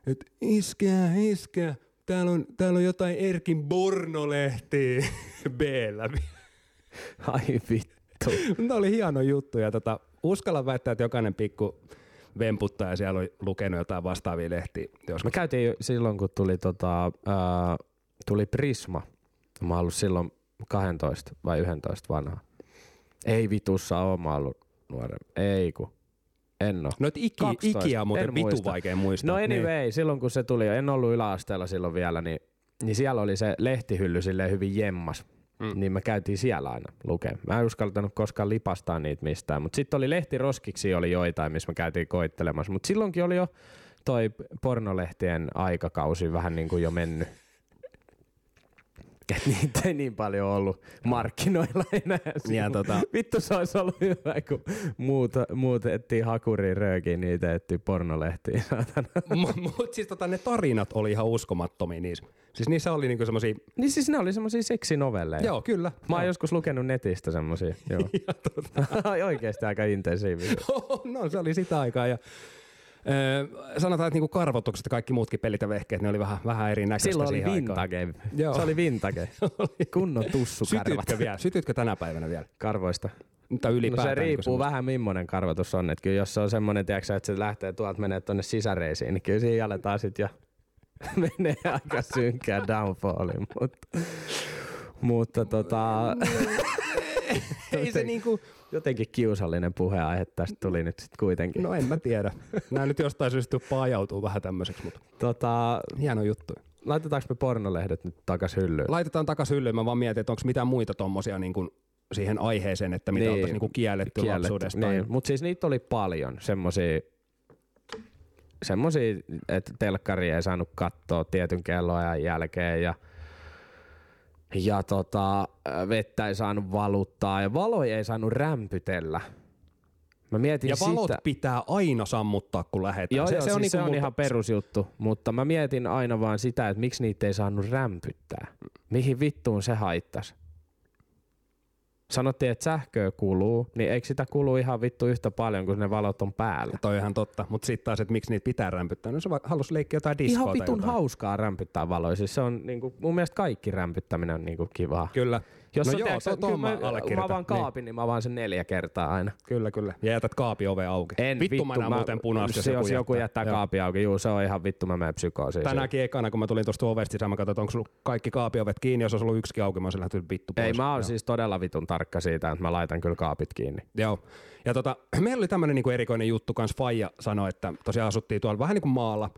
et iskeä, iskeä, täällä on, täällä on jotain Erkin Bornolehtiä [LAUGHS] b Ai vittu. Ne oli hieno juttu ja tota, uskallan väittää, että jokainen pikku vemputtaja siellä oli lukenut jotain vastaavia lehtiä. Me Joskus. käytiin jo silloin, kun tuli, tota, ää, tuli Prisma. Mä oon ollut silloin 12 vai 11 vanha. Ei vitussa oo mä ollut nuorempi. Ei ku. En oo. No et iki, 12, ikiä on muuten en vitu muista. vaikea muistaa. No Niin. anyway, silloin kun se tuli, en ollut yläasteella silloin vielä, niin, niin siellä oli se lehtihylly silleen hyvin jemmas. Mm. Niin me käytiin siellä aina lukemaan. Mä en uskaltanut koskaan lipastaa niitä mistään, mutta sitten oli lehtiroskiksi oli joitain, missä me käytiin koittelemassa. Mutta silloinkin oli jo toi pornolehtien aikakausi vähän niin kuin jo mennyt. Et [LAUGHS] niitä ei niin paljon ollut markkinoilla enää. [LAUGHS] Ja tota- [LAUGHS] Vittu se olisi ollut hyvä, kun muuta, muutettiin hakuriin röökiin, niitä ettiin pornolehtiin. Mutta siis tota, ne tarinat oli ihan uskomattomia niissä. Siis niissä oli niinku semmosia, Niin siis ne oli semmosia seksinovelleja. joo kyllä. Mä oon joo. joskus lukenut netistä semmosia. Joo. Ja tota, Oikeesti aika intensiivisiä. no se oli sitä aikaa ja Öö, sanotaan, että niinku karvotukset ja kaikki muutkin pelit ja vehkeet, ne oli vähän, vähän erinäköistä Silloin oli aikaan. vintage. Joo. Se oli vintage. [LAUGHS] Kunnon tussukarvat. Sytytkö vielä? Sytytkö tänä päivänä vielä? Karvoista. Mutta No se niin riippuu semmoista- vähän millainen karvotus on. Että kyllä jos se on semmoinen, tiedätkö, että se lähtee tuolta menee tuonne sisäreisiin, niin kyllä siinä aletaan sitten jo [LAUGHS] menee aika synkkää downfalliin. Mutta, mutta tota, [LAUGHS] Ei se niinku, jotenkin kiusallinen puheenaihe tästä tuli nyt sitten kuitenkin. no en mä tiedä. Nämä nyt jostain syystä tuppaa ajautuu vähän tämmöiseksi, mutta Tota, hieno juttu. laitetaanko me pornolehdet nyt takas hyllyyn? Laitetaan takas hyllyyn, mä vaan mietin, että onko mitään muita tommosia niin kuin siihen aiheeseen, että mitä Niin, oltaisiin niin kuin kielletty, kielletty lapsuudesta. Niin, mutta siis niitä oli paljon, semmosia, semmosia, että telkkari ei saanut katsoa tietyn kelloajan jälkeen ja ja tota, vettä ei saanut valuttaa ja valoja ei saanut rämpytellä. Mä mietin Ja valot sitä. pitää aina sammuttaa, kun lähdetään. Joo, se, joo, se, on, siis se on multa- ihan perusjuttu, mutta mä mietin aina vaan sitä, että miksi niitä ei saanut rämpyttää. Mihin vittuun se haittas? Sanottiin, että sähköä kuluu, niin eikö sitä kulu ihan vittu yhtä paljon, kun ne valot on päällä? Toi on ihan totta, mutta sitten taas, että miksi niitä pitää rämpyttää. No se va- halus leikkiä jotain diskoa Ihan vitun hauskaa rämpyttää valoja. Siis se on niinku, mun mielestä kaikki rämpyttäminen on niinku kivaa. Kyllä. Jos no on, joo, tiedätkö, to, kyllä mä mä, mä avaan kaapin, niin. mä avaan sen neljä kertaa aina. Niin, kyllä, kyllä. Ja jätät kaapin ove auki. En vittu, mä näen muuten punaista, jos, jos joku jättää Joo. kaapin auki, juu, se on ihan vittu, mä menen psykoosiin. Tänäänkin ekana, kun mä tulin tuosta ovesta mä katsoin, että onko sulla kaikki kaapiovet kiinni, jos olisi ollut yksikin auki, mä olisin lähtenyt vittu pois. Ei, mä oon siis todella vitun tarkka siitä, että mä laitan kyllä kaapit kiinni. Joo. Ja tota, [CLEARS THROAT] meillä oli tämmöinen niinku erikoinen juttu, kans Faija sanoi, että tosiaan asuttiin tuolla vähän niin kuin maalla,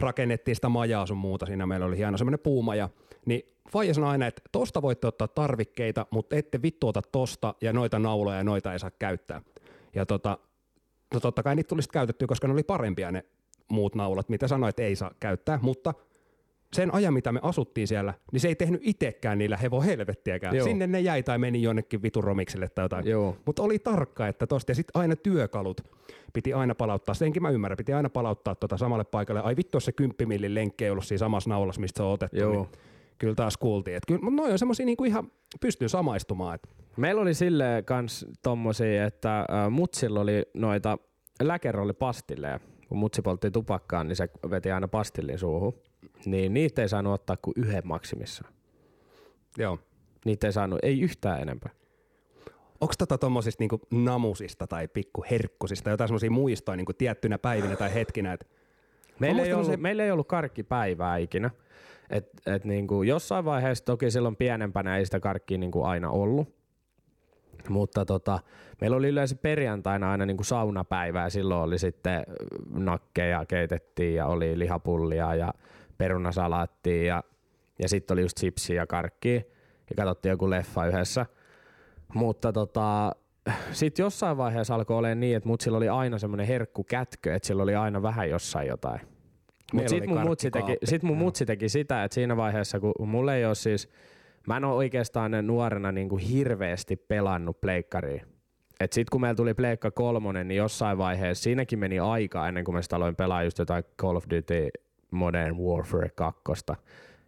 rakennettiin sitä majaa sun muuta, siinä meillä oli hieno semmoinen puumaja, niin Faija sanoi aina, että tosta voitte ottaa tarvikkeita, mutta ette vittu ota tosta ja noita nauloja ja noita ei saa käyttää. Ja tota, no totta kai niitä tuli sitten käytettyä, koska ne oli parempia ne muut naulat, mitä sanoi, että ei saa käyttää, mutta sen ajan, mitä me asuttiin siellä, niin se ei tehnyt itsekään niillä hevo helvettiäkään. Joo. Sinne ne jäi tai meni jonnekin vitun romikselle tai jotain. Mutta oli tarkka, että tosta. Ja sitten aina työkalut piti aina palauttaa. Senkin mä ymmärrän, piti aina palauttaa tota samalle paikalle. Ai vittu, se 10 millin lenkki ei ollut siinä samassa naulassa, mistä se on otettu. Joo. Niin kyllä taas kuultiin. Et kyllä, mutta noi on semmosia niinku ihan pystyy samaistumaan. Et Meillä oli sille kans tommosia, että äh, mutsilla oli noita, läker oli pastilleja. Kun mutsi poltti tupakkaan, niin se veti aina pastillin suuhun. Niin niitä ei saanut ottaa kuin yhden maksimissaan. joo. Niitä ei saanut, ei yhtään enempää. Onko tota tommosista niinku namusista tai pikkuherkkusista jotain semmoisia muistoja niinku tiettynä päivinä tai hetkinä? Et Meillä ei, ollut, se- meillä ei ollut karkkipäivää ikinä. Et, et niinku jossain vaiheessa, toki silloin pienempänä ei sitä karkkia niinku aina ollut. Mutta tota, meillä oli yleensä perjantaina aina niinku saunapäivää. Silloin oli sitten nakkeja keitettiin ja oli lihapullia ja perunasalaattia ja, ja sitten oli just chipsiä ja karkkia. Ja katsottiin joku leffa yhdessä. Mutta tota, sitten jossain vaiheessa alkoi olemaan niin, että mutsilla oli aina semmoinen herkku kätkö, että sillä oli aina vähän jossain jotain. Mutta sitten mun, mutsi teki, sit mun mutsi teki sitä, että siinä vaiheessa, kun mulla ei ole siis, mä en ole oikeastaan nuorena niin kuin hirveästi pelannut pleikkariin. Et sit kun meillä tuli Pleikka kolmonen, niin jossain vaiheessa siinäkin meni aika ennen kuin mä sitä aloin pelaa just jotain Call of Duty Modern Warfare 2.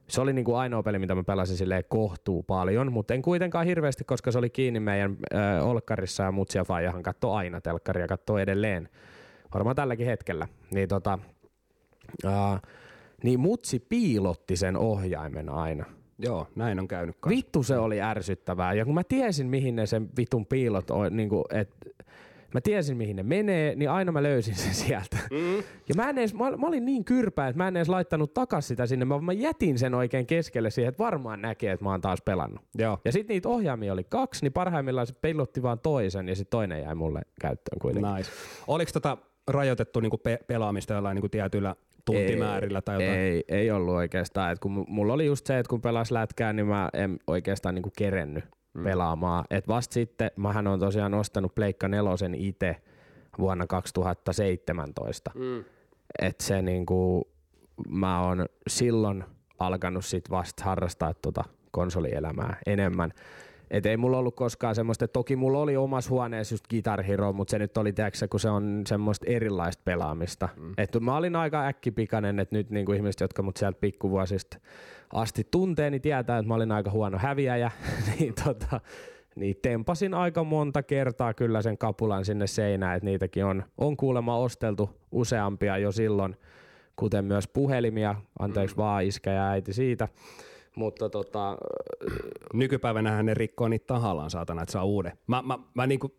Se oli niinku ainoa peli, mitä mä pelasin silleen kohtuu paljon, mutta en kuitenkaan hirveästi, koska se oli kiinni meidän äh, olkkarissa ja mutsi ja faijahan katsoo aina telkkaria, katsoo edelleen. Varmaan tälläkin hetkellä. Niin tota, äh, niin mutsi piilotti sen ohjaimen aina. Joo, näin on käynyt kanssa. Vittu se oli ärsyttävää. Ja kun mä tiesin, mihin ne sen vitun piilot on, niin kuin, et, mä tiesin, mihin ne menee, niin aina mä löysin sen sieltä. Mm. Ja mä, en edes, mä, mä, olin niin kyrpää, että mä en edes laittanut takas sitä sinne. Mä, mä jätin sen oikein keskelle siihen, että varmaan näkee, että mä oon taas pelannut. Joo. Ja sitten niitä ohjaamia oli kaksi, niin parhaimmillaan se piilotti vaan toisen ja sitten toinen jäi mulle käyttöön kuitenkin. Nice. Oliko tota rajoitettu niinku pe- pelaamista jollain niinku tietyillä tuntimäärillä tai jotain? Ei, ei ollut oikeastaan. Et kun mu- mulla oli just se, että kun pelas lätkää, niin mä en oikeastaan niinku kerennyt mm. pelaamaan. Et vasta sitten, mähän on tosiaan ostanut Pleikka nelosen itse vuonna 2017. Mm. Et se niinku, mä oon silloin alkanut sit vasta harrastaa tota konsolielämää enemmän. Et ei mulla ollut koskaan semmoista, toki mulla oli omassa huoneessa just Guitar Hero, mutta se nyt oli, tiedätkö, kun se on semmoista erilaista pelaamista. Mm. Et mä olin aika äkkipikainen, että nyt niinku ihmiset, jotka mut sieltä pikkuvuosista asti tuntee, niin tietää, että mä olin aika huono häviäjä. [LAUGHS] niin tota, niin tempasin aika monta kertaa kyllä sen kapulan sinne seinään, että niitäkin on, on kuulemma osteltu useampia jo silloin, kuten myös puhelimia, anteeksi mm. vaan iskä ja äiti siitä. Mutta tota, Nykypäivänähän ne rikkoo niitä tahallaan, saatana, että saa uuden. Mä, mä, mä niinku,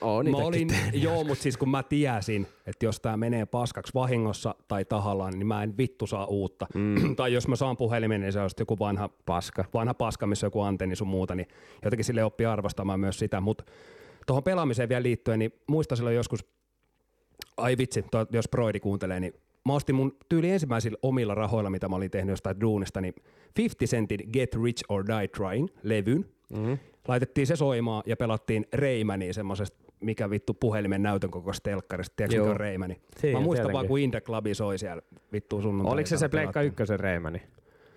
on mä olin, [LAUGHS] joo, mutta siis kun mä tiesin, että jos tää menee paskaksi vahingossa tai tahallaan, niin mä en vittu saa uutta. Mm. [CLEARS THROAT] tai jos mä saan puhelimen, niin se on joku vanha paska. vanha paska, missä joku antenni sun muuta, niin jotenkin sille oppii arvostamaan myös sitä. Mutta tuohon pelaamiseen vielä liittyen, niin muista silloin joskus, ai vitsi, toi, jos Broidi kuuntelee, niin mä ostin mun tyyli ensimmäisillä omilla rahoilla, mitä mä olin tehnyt jostain duunista, niin 50 Centin Get Rich or Die Trying levyn. Mm-hmm. Laitettiin se soimaan ja pelattiin Reimania semmoisesta mikä vittu puhelimen näytön koko telkkarista, tiedätkö mikä on Reimani? Siinä, Mä muistan vaan, kun Indie Clubi soi siellä vittu sunnuntai. Oliko se se Pleikka ykkösen reimani?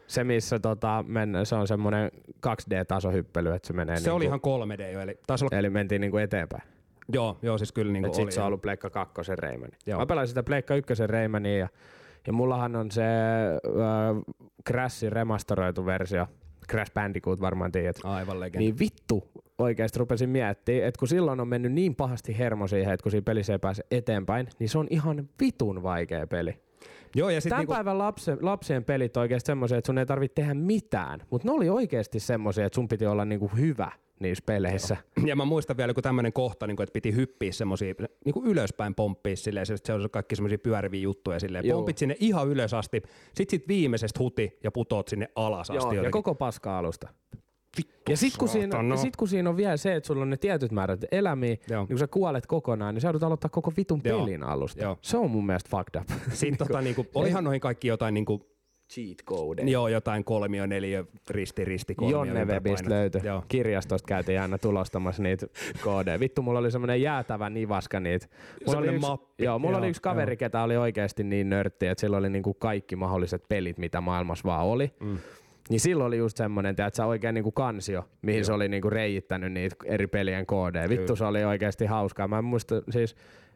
Se, missä tota, men, se on semmoinen 2D-tasohyppely, että se menee Se niinku, oli ihan 3D jo, eli taisi olla, Eli mentiin niinku eteenpäin. Joo, joo, siis kyllä niin Et kuin sit oli. se on ollut Pleikka kakkosen reimani. Joo. Mä pelasin sitä Pleikka ykkösen reimania ja, ja mullahan on se äh, Crashin remasteroitu versio. Crash Bandicoot varmaan tiedät. Aivan legenda. Niin vittu oikeasti rupesin miettimään, että kun silloin on mennyt niin pahasti hermo siihen, että kun siinä pelissä ei pääse eteenpäin, niin se on ihan vitun vaikea peli. Joo, ja sitten Tämän niinku, päivän lapse, lapsien pelit oikeasti semmoisia, että sun ei tarvitse tehdä mitään, mutta ne oli oikeasti semmoisia, että sun piti olla niinku hyvä niissä peleissä. ja mä muistan vielä joku tämmöinen kohta, niin kuin, että piti hyppiä semmoisia niin kuin ylöspäin pomppia silleen, se, se on kaikki semmoisia pyöriviä juttuja silleen. Joo. Pompit sinne ihan ylös asti, sit sit viimeisestä huti ja putoot sinne alas asti. Joo, ja koko paska alusta. Ja sit kun, siinä, saatana. sit kun siinä on vielä se, että sulla on ne tietyt määrät elämiä, Joo. niin kun sä kuolet kokonaan, niin sä joudut aloittaa koko vitun Joo. pelin alusta. Joo. Se on mun mielestä fucked up. Sitten [LAUGHS] tota, niinku, olihan noihin kaikki jotain, niinku, cheat code. joo, jotain kolmio, neljö, risti, risti, kolmio. Jonne Webistä löytyi. Joo. Kirjastosta käytiin aina tulostamassa niitä koodeja. Vittu, mulla oli semmoinen jäätävä nivaska niitä. Mulla oli yksi, mappi. Joo, mulla Joo, oli yksi kaveri, joo. ketä oli oikeasti niin nörtti, että sillä oli niinku kaikki mahdolliset pelit, mitä maailmassa vaan oli. Mm. Niin silloin oli just semmoinen, että sä oikein niinku kansio, mihin Joo. se oli niinku reijittänyt niitä eri pelien koodeja. Vittu, Kyllä. se oli oikeasti hauskaa. Mä en muista, siis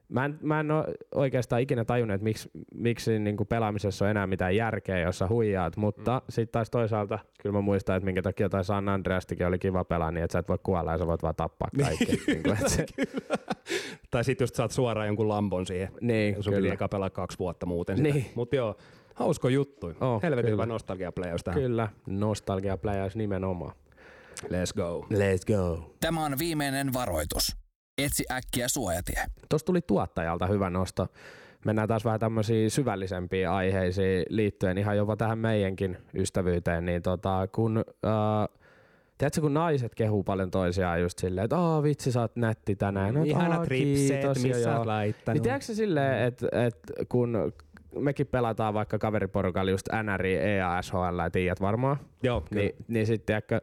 Mä en, mä en ole oikeastaan ikinä tajunnut, että miksi, miksi niin kuin pelaamisessa on enää mitään järkeä, jos sä huijaat, mutta mm. sitten taas toisaalta kyllä mä muistan, että minkä takia tai San Andreastikin oli kiva pelaa niin, että sä et voi kuolla ja sä voit vaan tappaa kaikki. [LAUGHS] niin kuin, se, Tai sitten just saat suoraan jonkun lambon siihen. niin, Sun kyllä. piti eka pelaa kaksi vuotta muuten sitä. Niin. Mutta joo, hausko juttu. Oh, Helvetin kyllä. hyvä nostalgia players tähän. Kyllä, nostalgia players nimenomaan. Let's go. Let's go. Tämä on viimeinen varoitus. Etsi äkkiä suojatie. Tuossa tuli tuottajalta hyvä nosto. Mennään taas vähän tämmöisiin syvällisempiin aiheisiin liittyen ihan jopa tähän meidänkin ystävyyteen. Niin tota, kun, äh, tiedätkö, kun naiset kehuu paljon toisiaan just silleen, että aah vitsi sä oot nätti tänään. No, Ihanat "Aa, ripset, kiitos", ja missä oot laittanut. Niin tiedätkö silleen, että et kun mekin pelataan vaikka kaveriporukalla just NRI, EASHL, tiedät varmaan. Joo, kyllä. Niin, niin sitten tiedätkö,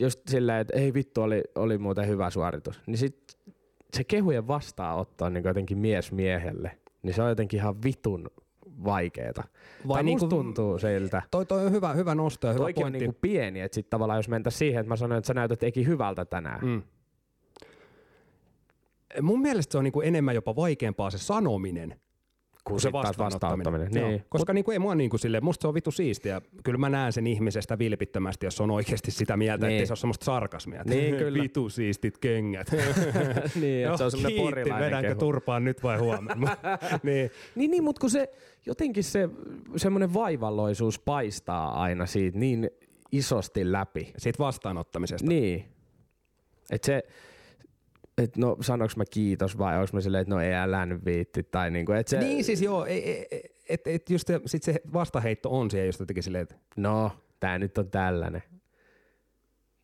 just silleen, että ei vittu, oli, oli muuten hyvä suoritus. Niin sit se kehujen vastaanotto on niin jotenkin mies miehelle. Niin se on jotenkin ihan vitun vaikeeta. Vai niin niinku- tuntuu siltä. Toi, toi on hyvä, hyvä nosto ja hyvä Toikin on pointti. niinku pieni, että sit tavallaan jos mentäisiin siihen, että mä sanoin, että sä näytät eki hyvältä tänään. Mm. Mun mielestä se on niinku enemmän jopa vaikeampaa se sanominen kuin se taas vastaanottaminen. Niin. Joo. Koska niinku ei mua niinku sille, musta se on vitu siistiä. Kyllä mä näen sen ihmisestä vilpittömästi, jos on oikeasti sitä mieltä, Niin. niin. ettei se ole semmoista sarkasmia. että Niin, [LAUGHS] kyllä. Vitu siistit kengät. [LAUGHS] niin, että [LAUGHS] se on semmoinen kiitti, porilainen vedänkö kehu. turpaan nyt vai huomenna? niin. Niin, niin mutta kun se jotenkin se semmoinen vaivalloisuus paistaa aina siitä niin isosti läpi. Siitä vastaanottamisesta. Niin. Että se, että no sanoks mä kiitos vai onks mä silleen, että no ei älä nyt viitti. Tai niinku, et se, Niin siis joo, et, et just se, sit se vastaheitto on siellä just jotenkin silleen, että no tää nyt on tällainen.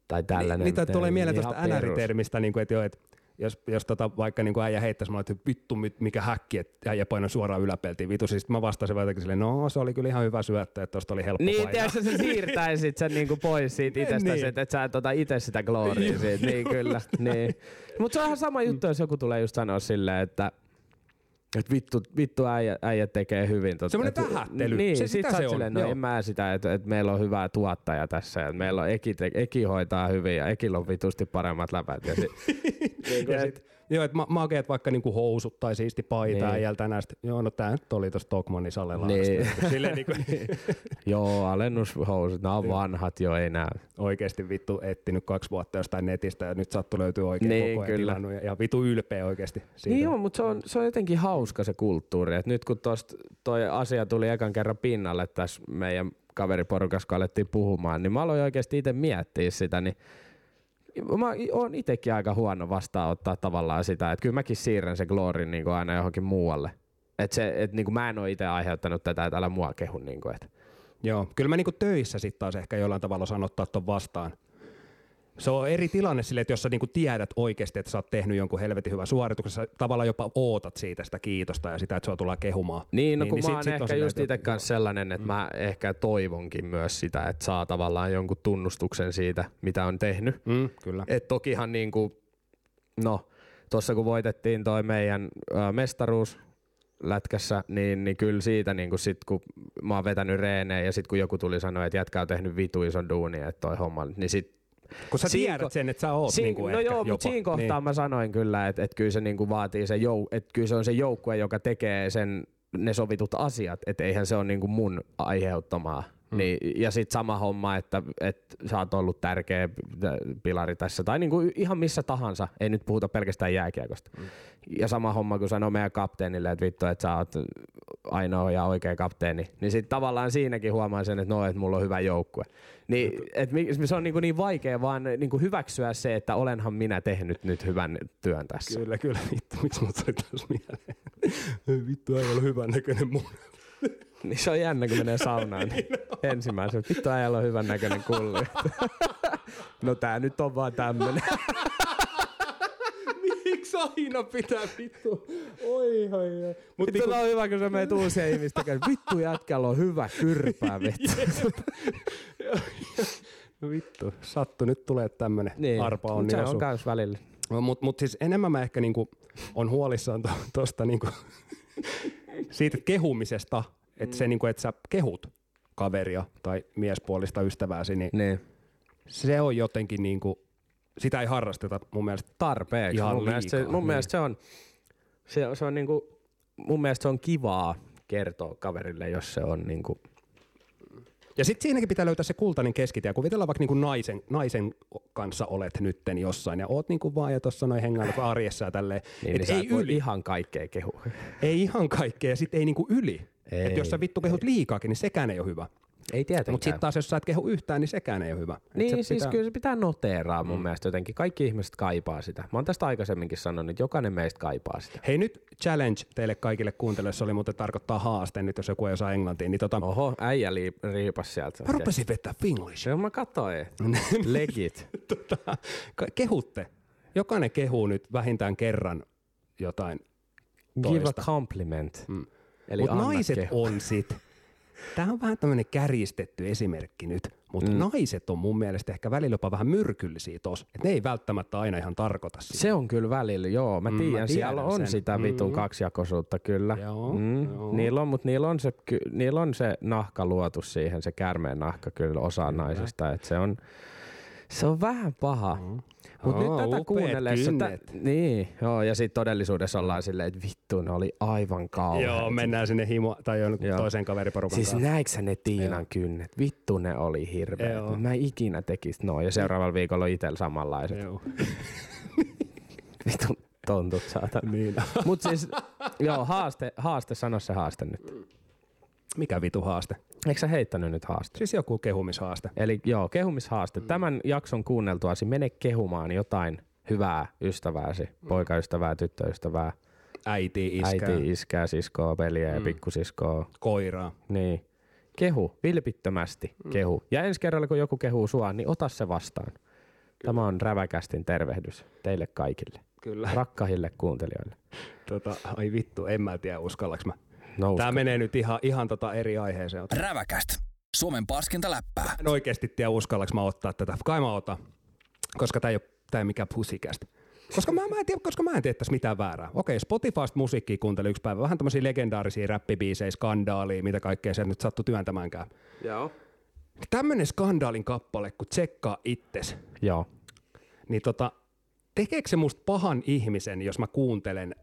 Tai tällainen. Niitä nyt tulee mieleen tuosta. NR-termistä, niin kuin, että, joo, että jos, jos tota, vaikka niin kuin äijä heittäisi mulle, että vittu mikä häkki, että äijä painoi suoraan yläpeltiin, vitu, siis mä vastasin jotenkin silleen, no se oli kyllä ihan hyvä syöttö, että tosta oli helppo Niin, painaa. tiedätkö, sä siirtäisit sen niinku pois siitä [LAUGHS] itsestäsi, Niin. että et sä et ota itse sitä glooria siitä. Niin, kyllä. [LAUGHS] Niin. Mutta se on ihan sama juttu, jos joku tulee just sanoa silleen, että et vittu, vittu äijä, äijä tekee hyvin. Tota, Semmoinen et- vähättely. Niin, Se- sit se on, silleen, no joo. en mä sitä, että et meillä on hyvä tuottaja tässä, että meillä on Eki, te, Eki hoitaa hyvin ja Ekillä on vitusti paremmat läpät. Ja sit, [LAUGHS] niin, Ja sit, joo, että ma- makeet vaikka niinku housut tai siisti paita Niin. niin. tänään, sit, joo, no tää nyt oli tossa Tokmannin Salle Niin. [LAUGHS] Silleen niinku, [LAUGHS] joo, alennushousut, nämä on vanhat jo enää. oikeesti vittu etsinyt kaksi vuotta jostain netistä ja nyt sattu löytyy oikein Niin, koko ajan kyllä. tilannut ja, ja vitu ylpeä oikeesti siitä. Niin joo, mutta se on, se on jotenkin hauska se kulttuuri. Et nyt kun tost, toi asia tuli ekan kerran pinnalle tässä meidän kaveriporukassa, kun alettiin puhumaan, niin mä aloin oikeasti itse miettiä sitä, niin mä oon itsekin aika huono vastaanottaa tavallaan sitä, että kyllä mäkin siirrän se gloorin niin aina johonkin muualle. Et se, et niin mä en ole itse aiheuttanut tätä, että älä mua kehu. Niin kuin, että. Joo, kyllä mä niinku töissä sitten taas ehkä jollain tavalla sanottaa ton vastaan. Se on eri tilanne sille, että jos sä niinku tiedät oikeasti, että sä oot tehnyt jonkun helvetin hyvän suorituksen, sä tavallaan jopa ootat siitä sitä kiitosta ja sitä, että sua tullaan kehumaan. Niin, no niin, kun niin mä oon sit, ehkä just itse kanssa sellainen, että mm. mä ehkä toivonkin myös sitä, että saa tavallaan jonkun tunnustuksen siitä, mitä on tehnyt. Mm, kyllä. Et tokihan niinku, no, tuossa kun voitettiin toi meidän ö, mestaruus lätkässä, niin, niin kyllä siitä niin kun sit, kun mä oon vetänyt reeneen ja sitten kun joku tuli sanoa, että jätkä on tehnyt vitu ison duunia, että toi homma, niin sit Kun sä tiedät ko- sen, että sä oot Siin, niinku no ehkä joo, mutta siinä kohtaa niin. mä sanoin kyllä, että, että kyllä se niinku vaatii se jou, että kyllä se on se joukkue, joka tekee sen, ne sovitut asiat, että eihän se ole niinku mun aiheuttamaa. Hmm. Niin, ja sitten sama homma, että, että sä oot ollut tärkeä pilari tässä, tai niinku ihan missä tahansa, ei nyt puhuta pelkästään jääkiekosta. Hmm. Ja sama homma, kun sanoo meidän kapteenille, että vittu, että sä oot ainoa ja oikea kapteeni, niin sitten tavallaan siinäkin huomaa sen, että no, että mulla on hyvä joukkue. Niin, et se on niinku niin vaikea vaan niinku hyväksyä se, että olenhan minä tehnyt nyt hyvän työn tässä. Kyllä, kyllä. Vittu, miksi mut taas mieleen? Vittu, ei ole hyvän näköinen mun. [LAUGHS] Niin se on jännä, kun menee saunaan. niin [LAUGHS] Ensimmäisen, vittu äijällä on hyvän näköinen kulli. [LAUGHS] no tää nyt on vaan tämmönen. Miksi aina pitää vittu? Oi, oi, oi. Mut Vittu on hyvä, kun sä meet uusia ihmistä kanssa. Vittu jätkällä on hyvä kyrpää, vittu. No vittu, sattu. Nyt tulee tämmönen niin. arpa mut onni se on kans välillä. Mutta mut siis enemmän mä ehkä niinku on huolissaan to, tosta niinku siitä kehumisesta, että se niinku, että sä kehut kaveria tai miespuolista ystävääsi, niin Niin. se on jotenkin niinku, sitä ei harrasteta mun mielestä. Tarpeeksi. Ihan mun mielestä, se, liikaa, mun niin. mielestä se on, se, se on niinku, mun mielestä se on kivaa kertoa kaverille, jos se on niinku, Ja sitten siinäkin pitää löytää se kultainen keskitie. Kuvitellaan vaikka niinku naisen, naisen kanssa olet nytten jossain ja oot niinku vaan ja tuossa noin hengailut arjessa ja tälleen. niin, et niin ei yli. ihan kaikkea kehua. Ei ihan kaikkea ja sitten ei niinku yli. Ei, Et jos sä vittu kehut liikaakin, niin sekään ei ole hyvä. Ei tietenkään. Mutta sitten taas jos sä et kehu yhtään, niin sekään ei ole hyvä. Et Niin, siis pitää- kyllä se pitää noteeraa mun mm. mielestä jotenkin. Kaikki ihmiset kaipaa sitä. Mä oon tästä aikaisemminkin sanonut, että jokainen meistä kaipaa sitä. Hei nyt challenge teille kaikille kuuntelijoille, se oli muuten tarkoittaa haaste nyt, jos joku ei osaa englantia. Niin tota, Oho, äijä liip- riipas sieltä. mä rupesin vetää finglish. Se mä katsoin. [LAUGHS] Legit. tota, kehutte. Jokainen kehuu nyt vähintään kerran jotain Give a toista. compliment. Mm. Mutta naiset kehu. on sit, tämä on vähän tämmöinen kärjistetty esimerkki nyt, mutta mm. naiset on mun mielestä ehkä välillä jopa vähän myrkyllisiä tos, että ne ei välttämättä aina ihan tarkoita sitä. Se on kyllä välillä, joo. Mä Mm, tiedän, mä siellä tiedän on sen. sitä vitun Mm. kaksijakoisuutta kyllä. Joo, mm. joo. Niillä on, mutta niillä on, se, niillä on se nahka luotu siihen, se kärmeen nahka kyllä osa naisista. Että se on, se on vähän paha. Mm. Mutta nyt tätä kuunnellessa, tä, niin, joo, ja sitten todellisuudessa ollaan silleen, että vittu, ne oli aivan kauheat. Joo, mennään sinne himo, tai on Joo. toiseen kaveriporukan Siis kanssa. näikö ne Tiinan kynnet? Vittu ne oli hirveä. Joo. Mä en ikinä tekis noin. Ja seuraavalla viikolla on itsellä samanlaiset. Joo. [LAUGHS] Vittu tontut saatan. Niin. Mut siis, joo, haaste, haaste, sano se haaste nyt. Mikä vitu haaste? Eikö sä heittänyt nyt haaste? Siis joku kehumishaaste. Eli joo, kehumishaaste. Mm. Tämän jakson kuunneltuasi mene kehumaan jotain hyvää ystävääsi, Mm. poikaystävää, tyttöystävää, Äiti, iskä, äiti, iskää, siskoa, veliä ja pikkusiskoa. koiraa. Niin. Kehu, vilpittömästi Mm. kehu. Ja ensi kerralla, kun joku kehuu sua, niin ota se vastaan. Tämä on räväkästin tervehdys teille kaikille, Kyllä. rakkahille kuuntelijoille. Tota, ai vittu, en mä tiedä uskallaks mä. No, Tää menee nyt ihan, ihan tota eri aiheeseen. Räväkäst. Suomen paskinta läppää. En oikeasti tiedä uskallaks mä ottaa tätä. Kai mä otan, koska tää ei, ole, tää ei mikään pusikästä. Koska mä, mä en tiedä, koska mä en tee tässä mitään väärää. Okei, Spotifysta musiikkia kuuntelin yksi päivä. Vähän tämmöisiä legendaarisia räppibiisejä, skandaalia, mitä kaikkea se nyt sattu työntämäänkään. Joo. Tämmönen skandaalin kappale, kun tsekkaa itses, Joo. niin tota, tekeekö se musta pahan ihmisen, jos mä kuuntelen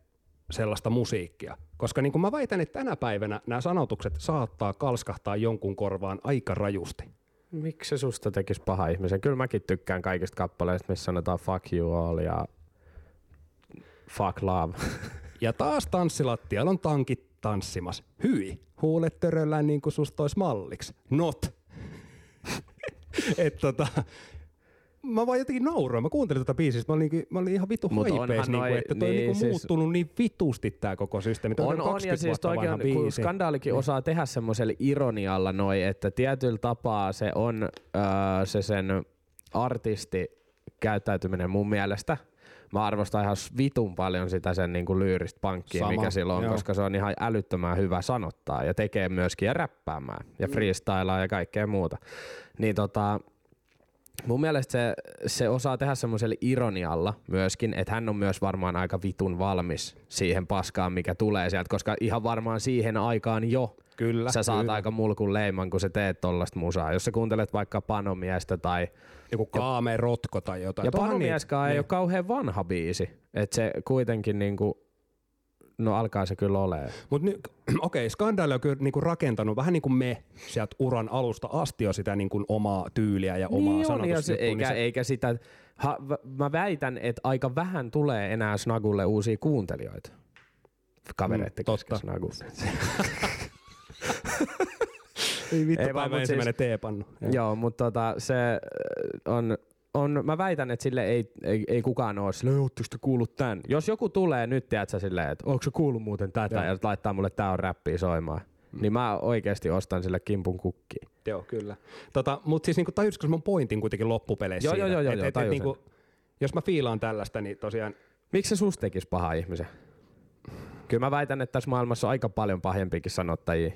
sellaista musiikkia? Koska niin kuin mä väitän, että tänä päivänä nämä sanotukset saattaa kalskahtaa jonkun korvaan aika rajusti. Miksi se susta tekisi paha ihmisen? Kyllä mäkin tykkään kaikista kappaleista, missä sanotaan fuck you all ja fuck love. [LAUGHS] Ja taas tanssilattialla on tankit tanssimassa. Hyi, huulet töröllään niin kuin susta ois malliksi. Not. [LAUGHS] Et tota, mä vaan jotenkin nauroin. Mä kuuntelin tuota biisistä. Mä olin, niinku- mä olin ihan vittu Mut haipees, onhan niinku, noi- että toi on niin, niinku siis- muuttunut niin vitusti tää koko systeemi. Toi On, on, 20 ja siis toikin on, kun biisi. skandaalikin Niin. osaa tehdä semmoisella ironialla noi, että tietyllä tapaa se on öö, se sen artisti käyttäytyminen mun mielestä. Mä arvostan ihan vitun paljon sitä sen niin kuin lyyristä pankkia, Sama, mikä sillä on, joo. koska se on ihan älyttömän hyvä sanottaa ja tekee myöskin ja räppäämään ja Mm. freestylaa ja kaikkea muuta. Niin tota, Mun mielestä se, se osaa tehdä semmoisella ironialla myöskin, että hän on myös varmaan aika vitun valmis siihen paskaan, mikä tulee sieltä, koska ihan varmaan siihen aikaan jo Kyllä, sä saat kyllä. aika mulkun leiman, kun sä teet tollasta musaa. Jos sä kuuntelet vaikka Panomiestä tai... Joku kaame rotko tai jotain. Ja Panomieskaan ei niitä. ole kauhean vanha biisi. Että se kuitenkin niinku... No alkaa se kyllä olemaan. Mutta nyt, [CLEARS THROAT] okei, Skandaali on kyllä niinku rakentanut vähän niin kuin me sieltä uran alusta asti jo sitä niinku omaa tyyliä ja omaa niin on, se, sanotusjuttua, eikä, niin se, eikä sitä... Ha, mä väitän, että aika vähän tulee enää Snagulle uusia kuuntelijoita. Kavereiden Mm, totta. kesken Snagu. [LAUGHS] ei vittu Ei mut ensimmäinen teepannu. Joo, mutta tota, se äh, on, on, mä väitän, että sille ei, ei, ei kukaan ole silleen, ootteko te kuullut tän? Jos joku tulee nyt, tiedätkö silleen, että onko se kuullut muuten tätä, Joo. ja laittaa mulle tää on räppiä soimaan, mm. niin mä oikeasti ostan sille kimpun kukkiin. Joo, kyllä. Tota, Mutta siis niinku, tajusitko mun pointin kuitenkin loppupeleissä Joo, siinä? joo, joo, Et- joo, et- et tajusin. niinku, jos mä fiilaan tällaista, niin tosiaan Miksi se susta tekisi paha ihmisen? Kyllä mä väitän, että tässä maailmassa on aika paljon pahempiakin sanottajia.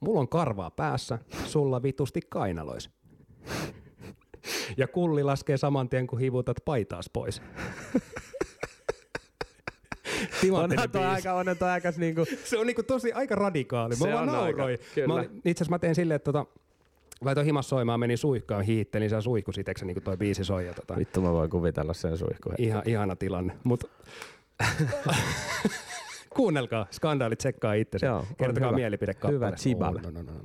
mulla on karvaa päässä, sulla vitusti kainalois. [LAUGHS] Ja kulli laskee saman tien, kun hivutat paitaas pois. [LAUGHS] Onhan toi biisi. aika, onhan toi aika niinku... Se on niinku tosi aika radikaali. Mä Se vaan on nauroin. itse asiassa mä tein silleen, että tota, laitoin himas soimaan, menin suihkaan, hiihtelin sen suihku siteksi, niin kuin toi biisi soi. Ja tota, Vittu mä voin kuvitella sen suihkuun. ihan, ihana tilanne. Mut, [LAUGHS] kuunnelkaa, skandaali, tsekkaa itse. On Kertokaa hyvä. mielipide kappale. Hyvä chiba. No, no, no, no.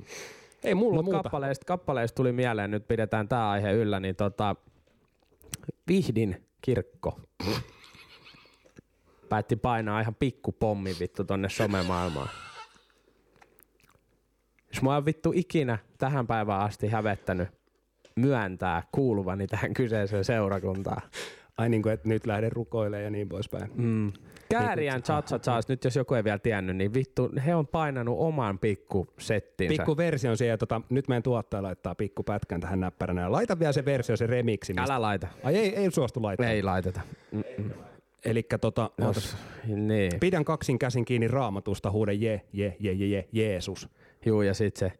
Ei mulla Mutta muuta. kappaleista, kappaleista tuli mieleen, nyt pidetään tämä aihe yllä, niin tota, Vihdin kirkko päätti painaa ihan pikku pommi vittu tonne somemaailmaan. Jos mä oon vittu ikinä tähän päivään asti hävettänyt myöntää kuuluvani tähän kyseiseen seurakuntaan. Ai niin kuin, että nyt lähden rukoilemaan ja niin poispäin. Mm. Kääriän chatsachas, nyt jos joku ei vielä tiennyt, niin vittu, he on painanut oman pikku settinsä. Pikku versio on siellä, tota, nyt meidän tuottaja laittaa pikku pätkän tähän näppäränä. Ja laita vielä se versio, se remiksi. Mistä... Älä laita. Ai ei, ei suostu laittaa. Ei laiteta. Mm-mm. Elikkä tota, ootas. Jos, niin. pidän kaksin käsin kiinni raamatusta, huuden je, je, je, je, je, Jeesus. Juu, ja sit se,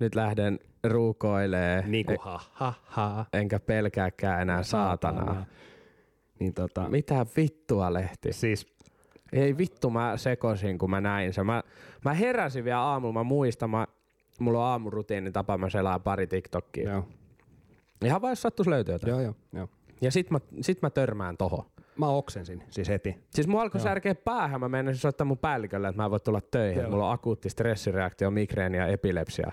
nyt lähden ruukoilee, Niin kuin ha, ha, ha. enkä pelkääkään enää saatanaa. Niin tota, Mitä vittua lehti? siis Ei vittu, mä sekosin, kun mä näin sen. Mä, mä heräsin vielä aamulla, mä muistan, mä, mulla on aamurutiini tapa, mä selaan pari TikTokia. joo, Ihan vaan jos sattuisi löytyä jotain. joo, joo, joo. Ja sit mä, sit mä törmään tohon. Mä oksensin siis heti. Siis mua alkoi särkeä päähän, mä menisin soittaa mun päällikölle, että mä en voi tulla töihin. Joo. Mulla on akuutti stressireaktio, migreeni ja epilepsia.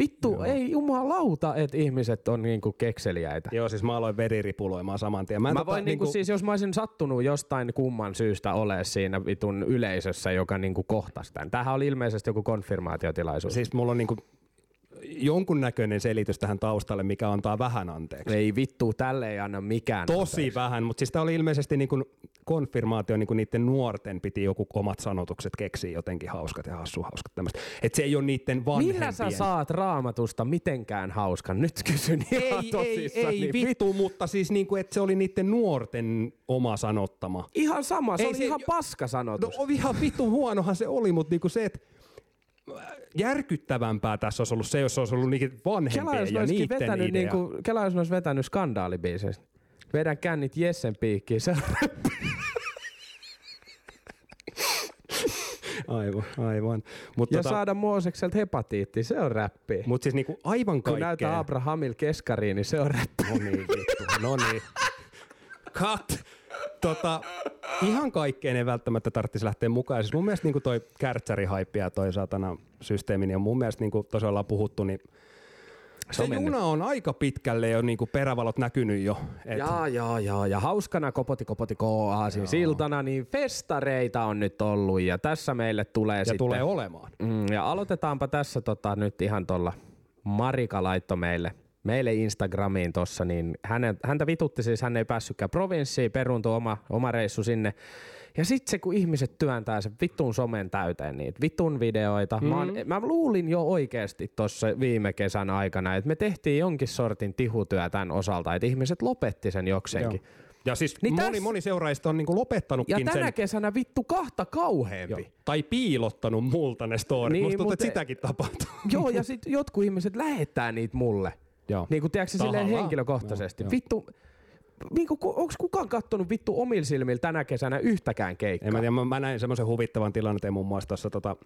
Vittu, Joo. ei jumalauta, että ihmiset on niinku kekseliäitä. Joo, siis mä aloin veriripuloimaan saman tien. Mä, mä tota voin niinku, siis, jos mä olisin sattunut jostain kumman syystä ole siinä vitun yleisössä, joka niinku kohtasi tämän. Tämähän oli ilmeisesti joku konfirmaatiotilaisuus. Siis mulla on niinku jonkunnäköinen selitys tähän taustalle, mikä antaa vähän anteeksi. ei vittu, tälle ei anna mikään. Tosi anteeksi. vähän, mutta siis tämä oli ilmeisesti niinku konfirmaatio, niinku niiden nuorten piti joku omat sanotukset keksiä jotenkin hauskat ja hassu hauskat tämmöistä. Et se ei ole niiden vanhempien. Millä sä saat raamatusta mitenkään hauskan? Nyt kysyn ihan Ei, ei, tosissani. ei vittu, mutta siis niinku, että se oli niiden nuorten oma sanottama. Ihan sama, se Ei oli se- ihan No paskasanotus. on ihan vittu huonohan se oli, mutta niinku se, että järkyttävämpää tässä olisi ollut se, jos se olisi ollut niiden Kela vanhempien jos ja niiden vetänyt, idea. niinku, Kela jos olisi vetänyt skandaalibiisestä. Vedän kännit Jessen piikkiin. [LAUGHS] Aivan, aivan. Mutta ja tota, saada Moosekselta hepatiitti, se on räppi. mut siis niinku aivan Kun kaikkea. näyttää Abrahamil keskariin, niin se on räppi. No niin, vittu. No niin. [LAUGHS] Cut. Tota, ihan kaikkeen ei välttämättä tarvitsisi lähteä mukaan. Siis mun mielestä niin toi kärtsärihaippi ja toi satana systeemi, niin on mun mielestä niin kuin tosiaan ollaan puhuttu, niin Se se juna on aika pitkälle jo niin kuin perävalot näkynyt jo. Et, Jaa, jaa, jaa. Ja hauskana kopoti kopoti koaasin siltana, niin festareita on nyt ollut ja tässä meille tulee ja sitten... tulee olemaan. Mm, ja aloitetaanpa tässä tota, nyt ihan tuolla Marika laittoi meille, meille Instagramiin tossa, niin hänet, häntä vitutti siis, hän ei päässytkään provinssiin, peruuntui oma, oma reissu sinne. Ja sitten se, kun ihmiset työntää sen vittun somen täyteen niitä vitun videoita. Mm-hmm. Mä, oon, mä luulin jo oikeasti tuossa viime kesän aikana, että me tehtiin jonkin sortin tihutyö tämän osalta, että ihmiset lopetti sen jokseenkin. Joo. Ja siis Niin moni, täs- moni seuraajista on niinku lopettanutkin Ja tänä sen. kesänä vittu kahta kauheampi. Joo. Tai piilottanut multa ne storit. Niin, Musta mutta- että sitäkin tapahtuu. Joo, ja sitten jotkut ihmiset lähettää niitä mulle. Joo. Niin kuin tiedätkö silleen henkilökohtaisesti. Joo, joo. Vittu, niin kuin, onko kukaan kattonut vittu omilla silmillä tänä kesänä yhtäkään keikkaa? En mä, tiedä, mä, mä näin semmoisen huvittavan tilanteen muun muassa tuossa tota,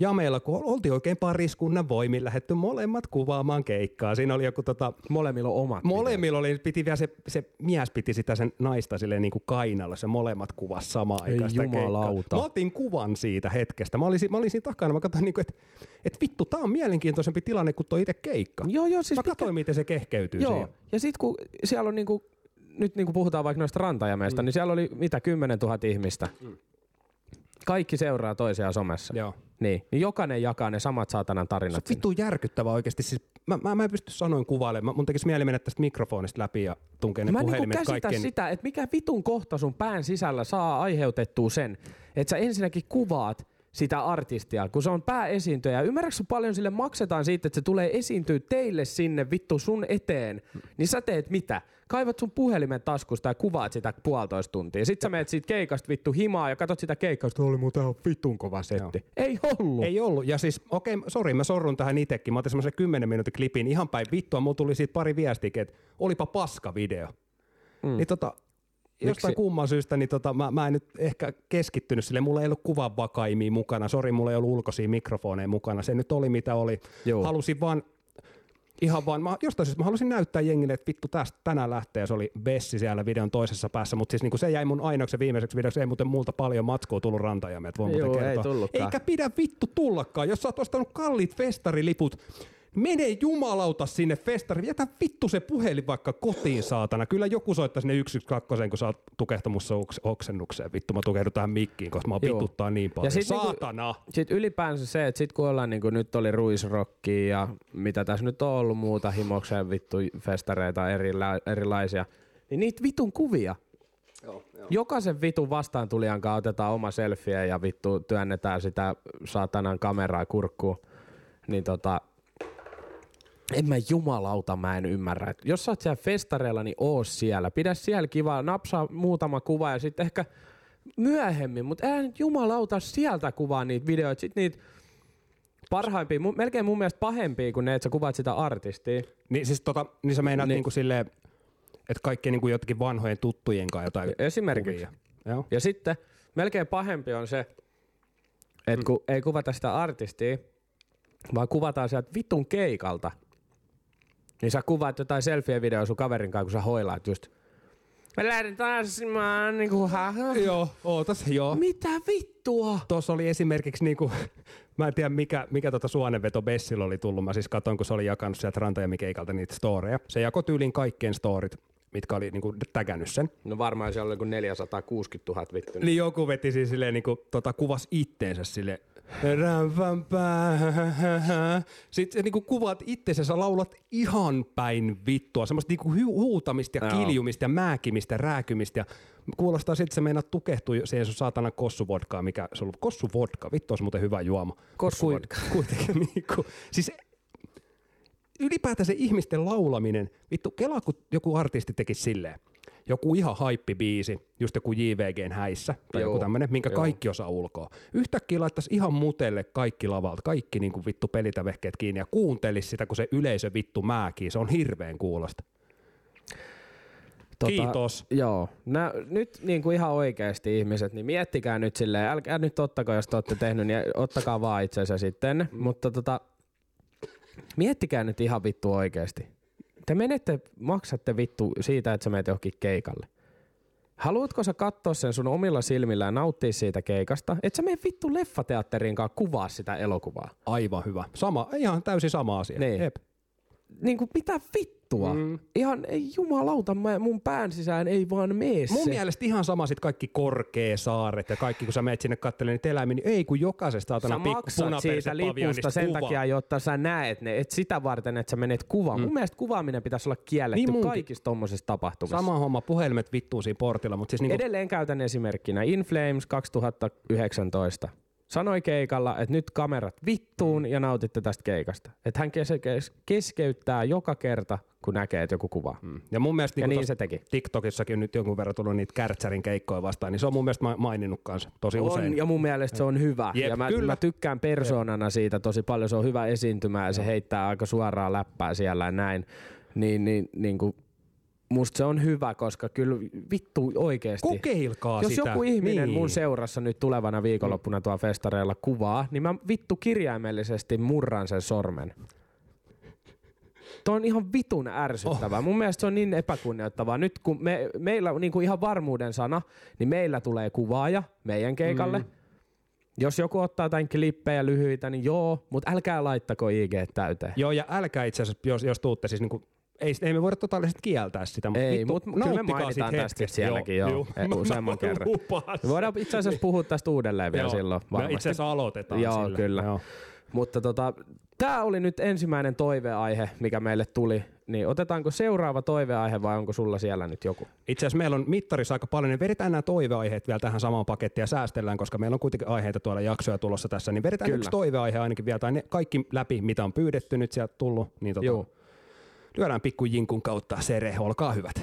Jameella, kun oltiin oikein pariskunnan voimin lähetty molemmat kuvaamaan keikkaa. Siinä oli joku tota, Molemmilla omat Molemmilla oli, piti vielä se, se mies piti sitä sen naista silleen niin kuin kainalla, se molemmat kuvas samaan aikaan sitä keikkaa. Mä otin kuvan siitä hetkestä. Mä olin, mä olin siinä takana, mä katsoin, niin kuin, että et vittu, tää on mielenkiintoisempi tilanne kuin tuo itse keikka. Joo, joo, siis mä katsoin, miten se kehkeytyy Joo, siihen. ja sitten kun siellä on niinku, nyt niinku puhutaan vaikka noista rantajameista, mm. niin siellä oli mitä 10 000 ihmistä. Kaikki seuraa toisiaan somessa. Joo. Niin, niin jokainen jakaa ne samat saatanan Se tarinat. on sinne. vittu järkyttävää oikeasti. Siis mä, mä, mä en pysty sanoin kuvailemaan. Mun tekisi mieli mennä tästä mikrofonista läpi ja tunkea ne Mä niinku puhelimet käsitä kaikkeen. sitä, että mikä vitun kohta sun pään sisällä saa aiheutettua sen, että sä ensinnäkin kuvaat sitä artistia, kun se on pääesiintyjä. Ymmärrätkö paljon sille maksetaan siitä, että se tulee esiintyä teille sinne vittu sun eteen, niin sä teet mitä? Kaivat sun puhelimen taskusta ja kuvaat sitä puolitoista tuntia. Sit sä meet siitä keikasta vittu himaa ja katsot sitä keikkaa, että oli muuten ihan vitun kova setti. Ei ollut. Ei ollut. Ja siis, okei, okay, sori, mä sorrun tähän itekin. Mä otin semmoisen 10 minuutin klipin ihan päin vittua. Mulla tuli siitä pari viestiä, että olipa paska video. Mm. Niin tota, jostain Miksi? kumman syystä, niin tota, mä, mä en nyt ehkä keskittynyt sille. Mulla ei ollut kuvanvakaimia mukana. Sori, mulla ei ollut ulkoisia mikrofoneja mukana. Se nyt oli mitä oli. Joo. Halusin vaan ihan vaan, mä, jostain syystä mä halusin näyttää jengille, että vittu tästä tänään lähtee, ja se oli Bessi siellä videon toisessa päässä, mutta siis niinku se jäi mun ainoaksi viimeiseksi videoksi, ei muuten multa paljon matskua tullut rantajamme, voin Joo, muuten ei kertoa. tullutkaan. Eikä pidä vittu tullakaan, jos sä oot ostanut kalliit festariliput, Mene jumalauta sinne festariin. Jätä vittu se puhelin vaikka kotiin, saatana. Kyllä joku soittaa sinne 112, kun sä oot tukehtamussa oks- oksennukseen. Vittu, mä tukehdun tähän mikkiin, koska mä vituttaa niin paljon. sit niinku- saatana! Sitten ylipäänsä se, että sit kun ollaan niinku, nyt oli ruisrokkia ja mitä tässä nyt on ollut muuta himokseen vittu festareita erila- erilaisia, niin niitä vitun kuvia. Joo, joo. Jokaisen vitun vastaantulijan kanssa otetaan oma selfie ja vittu työnnetään sitä saatanan kameraa kurkkuun. Niin tota, en mä jumalauta mä en ymmärrä. Et jos sä oot siellä festareilla, niin oo siellä. Pidä siellä kiva, napsaa muutama kuva ja sitten ehkä myöhemmin, mutta älä nyt jumalauta sieltä kuvaa niitä videoita. Sitten niitä parhaimpia, mu- melkein mun mielestä pahempia kuin ne, että sä kuvaat sitä artistia. Niin siis tota, niin sä meinaat Niin. niin. niinku silleen, että kaikkien niinku jotenkin vanhojen tuttujen kanssa jotain Esimerkiksi. kuvia. Joo. Ja sitten melkein pahempi on se, että kun ei kuvata sitä artistia, vaan kuvataan sieltä vitun keikalta, niin sä kuvaat jotain selfie-videoa sun kaverin kanssa, kun sä hoilaat just Mä lähden tanssimaan niinku haha. Joo, ootas, joo. Mitä vittua? Tuossa oli esimerkiksi niinku, [LAUGHS] mä en tiedä mikä, mikä tota suonenveto Bessillä oli tullut. Mä siis katsoin, kun se oli jakanut sieltä rantajamikeikalta niitä storeja. Se jakoi tyyliin kaikkien storit, mitkä oli niinku tägännyt sen. No varmaan siellä oli joku 460 000 vittu. Niin joku veti siis silleen niinku, tota, kuvas itteensä sille sitten se niinku kuvaat itsensä, sä laulat ihan päin vittua, semmoista niinku hu- huutamista ja kiljumista ja määkimistä, rääkymistä. Ja kuulostaa siltä, että se meinaat tukehtua siihen sun saatana kossuvodkaan, mikä se on ollut. Kossuvodka, vittu olisi muuten hyvä juoma. Kossuvodka. kui- [LAUGHS] Kuitenkin niinku, siis ylipäätään se ihmisten laulaminen, vittu, kelaa kun joku artisti tekisi silleen, joku ihan haippibiisi, just joku JVGn häissä, tai Joo, joku tämmönen, minkä joo. kaikki osaa ulkoa. Yhtäkkiä laittaisi ihan mutelle kaikki lavalta, kaikki niinku vittu pelitävehkeet kiinni ja kuuntelisi sitä, kun se yleisö vittu määkii. Se on hirveän kuulosta. Kiitos. Joo. Nä, nyt niin kuin ihan oikeasti ihmiset, niin miettikää nyt silleen, älkää nyt ottako, jos te olette tehnyt, niin ottakaa vaan itsensä sitten. Mm. Mutta tota, miettikää nyt ihan vittu oikeasti. Te menette, maksatte vittu siitä, että sä menet johonkin keikalle. Haluatko sä katsoa sen sun omilla silmillä ja nauttia siitä keikasta? Et sä mene vittu leffateatteriin kanssa kuvaa sitä elokuvaa. Aivan hyvä. Sama, ihan täysin sama asia. Niin. Jep. Niinku, mitä vittua? Mm. Ihan, ei jumalauta, mä, mun pään sisään ei vaan mene Mun se. mielestä ihan sama sit kaikki korkeasaaret ja kaikki, kun sä menet sinne katselemaan niitä eläimiä, niin ei kun jokaisesta saatana pikku siitä lipusta sen kuva. takia, jotta sä näet ne, et sitä varten, että sä menet kuvaan. Mm. Mun mielestä kuvaaminen pitäisi olla kielletty Niin niin kaikissa tommosissa tapahtumissa. Sama homma, puhelimet vittuu siinä portilla, mutta siis niinku, Edelleen käytän esimerkkinä Inflames 2019. Sanoi keikalla, että nyt kamerat vittuun ja nautitte tästä keikasta. Että hän kes- kes- keskeyttää joka kerta, kun näkee, että joku kuvaa. Mm. ja mun mielestä Ja niinku niin se teki. TikTokissakin nyt jonkun verran tullut niitä kärtsärin keikkoja vastaan, niin se on mun mielestä ma- maininnut kanssa tosi usein. On, ja mun mielestä se on hyvä. Jep, ja mä, kyllä. mä tykkään persoonana siitä tosi paljon. Se on hyvä esiintymä ja se heittää aika suoraa läppää siellä ja näin. Niin, niin, niin kuin, musta se on hyvä, koska kyllä vittu oikeesti. Kokeilkaa Jos sitä. joku ihminen niin. mun seurassa nyt tulevana viikonloppuna tuolla festareilla kuvaa, niin mä vittu kirjaimellisesti murran sen sormen. Tuo on ihan vitun ärsyttävää. Oh. Mun mielestä se on niin epäkunnioittavaa. Nyt kun me, meillä on niin kuin ihan varmuuden sana, niin meillä tulee kuvaaja meidän keikalle. Mm. Jos joku ottaa jotain klippejä lyhyitä, niin joo, mutta älkää laittako IG täyteen. Joo, ja älkää itse asiassa, jos, jos tuutte siis niinku, ei, ei me voida totaalisesti kieltää sitä, mutta Ei, vittu, mutta kyllä me mainitaan tästä hetkestä. sielläkin joo, joo. eh, [LAUGHS] useamman kerran. Me voidaan itse asiassa puhua tästä uudelleen vielä Joo. silloin Me varmasti. itse asiassa aloitetaan Joo, sillä. kyllä. Joo. Mutta tota, tämä oli nyt ensimmäinen toiveaihe, mikä meille tuli. Niin otetaanko seuraava toiveaihe vai onko sulla siellä nyt joku? Itse asiassa meillä on mittarissa aika paljon, niin vedetään nämä toiveaiheet vielä tähän samaan pakettiin ja säästellään, koska meillä on kuitenkin aiheita tuolla jaksoja tulossa tässä, niin vedetään Kyllä. yksi toiveaihe ainakin vielä, tai ne kaikki läpi, mitä on pyydetty nyt sieltä tullut, niin tota, Joo. Lyödään pikku jinkun kautta sere, olkaa hyvät.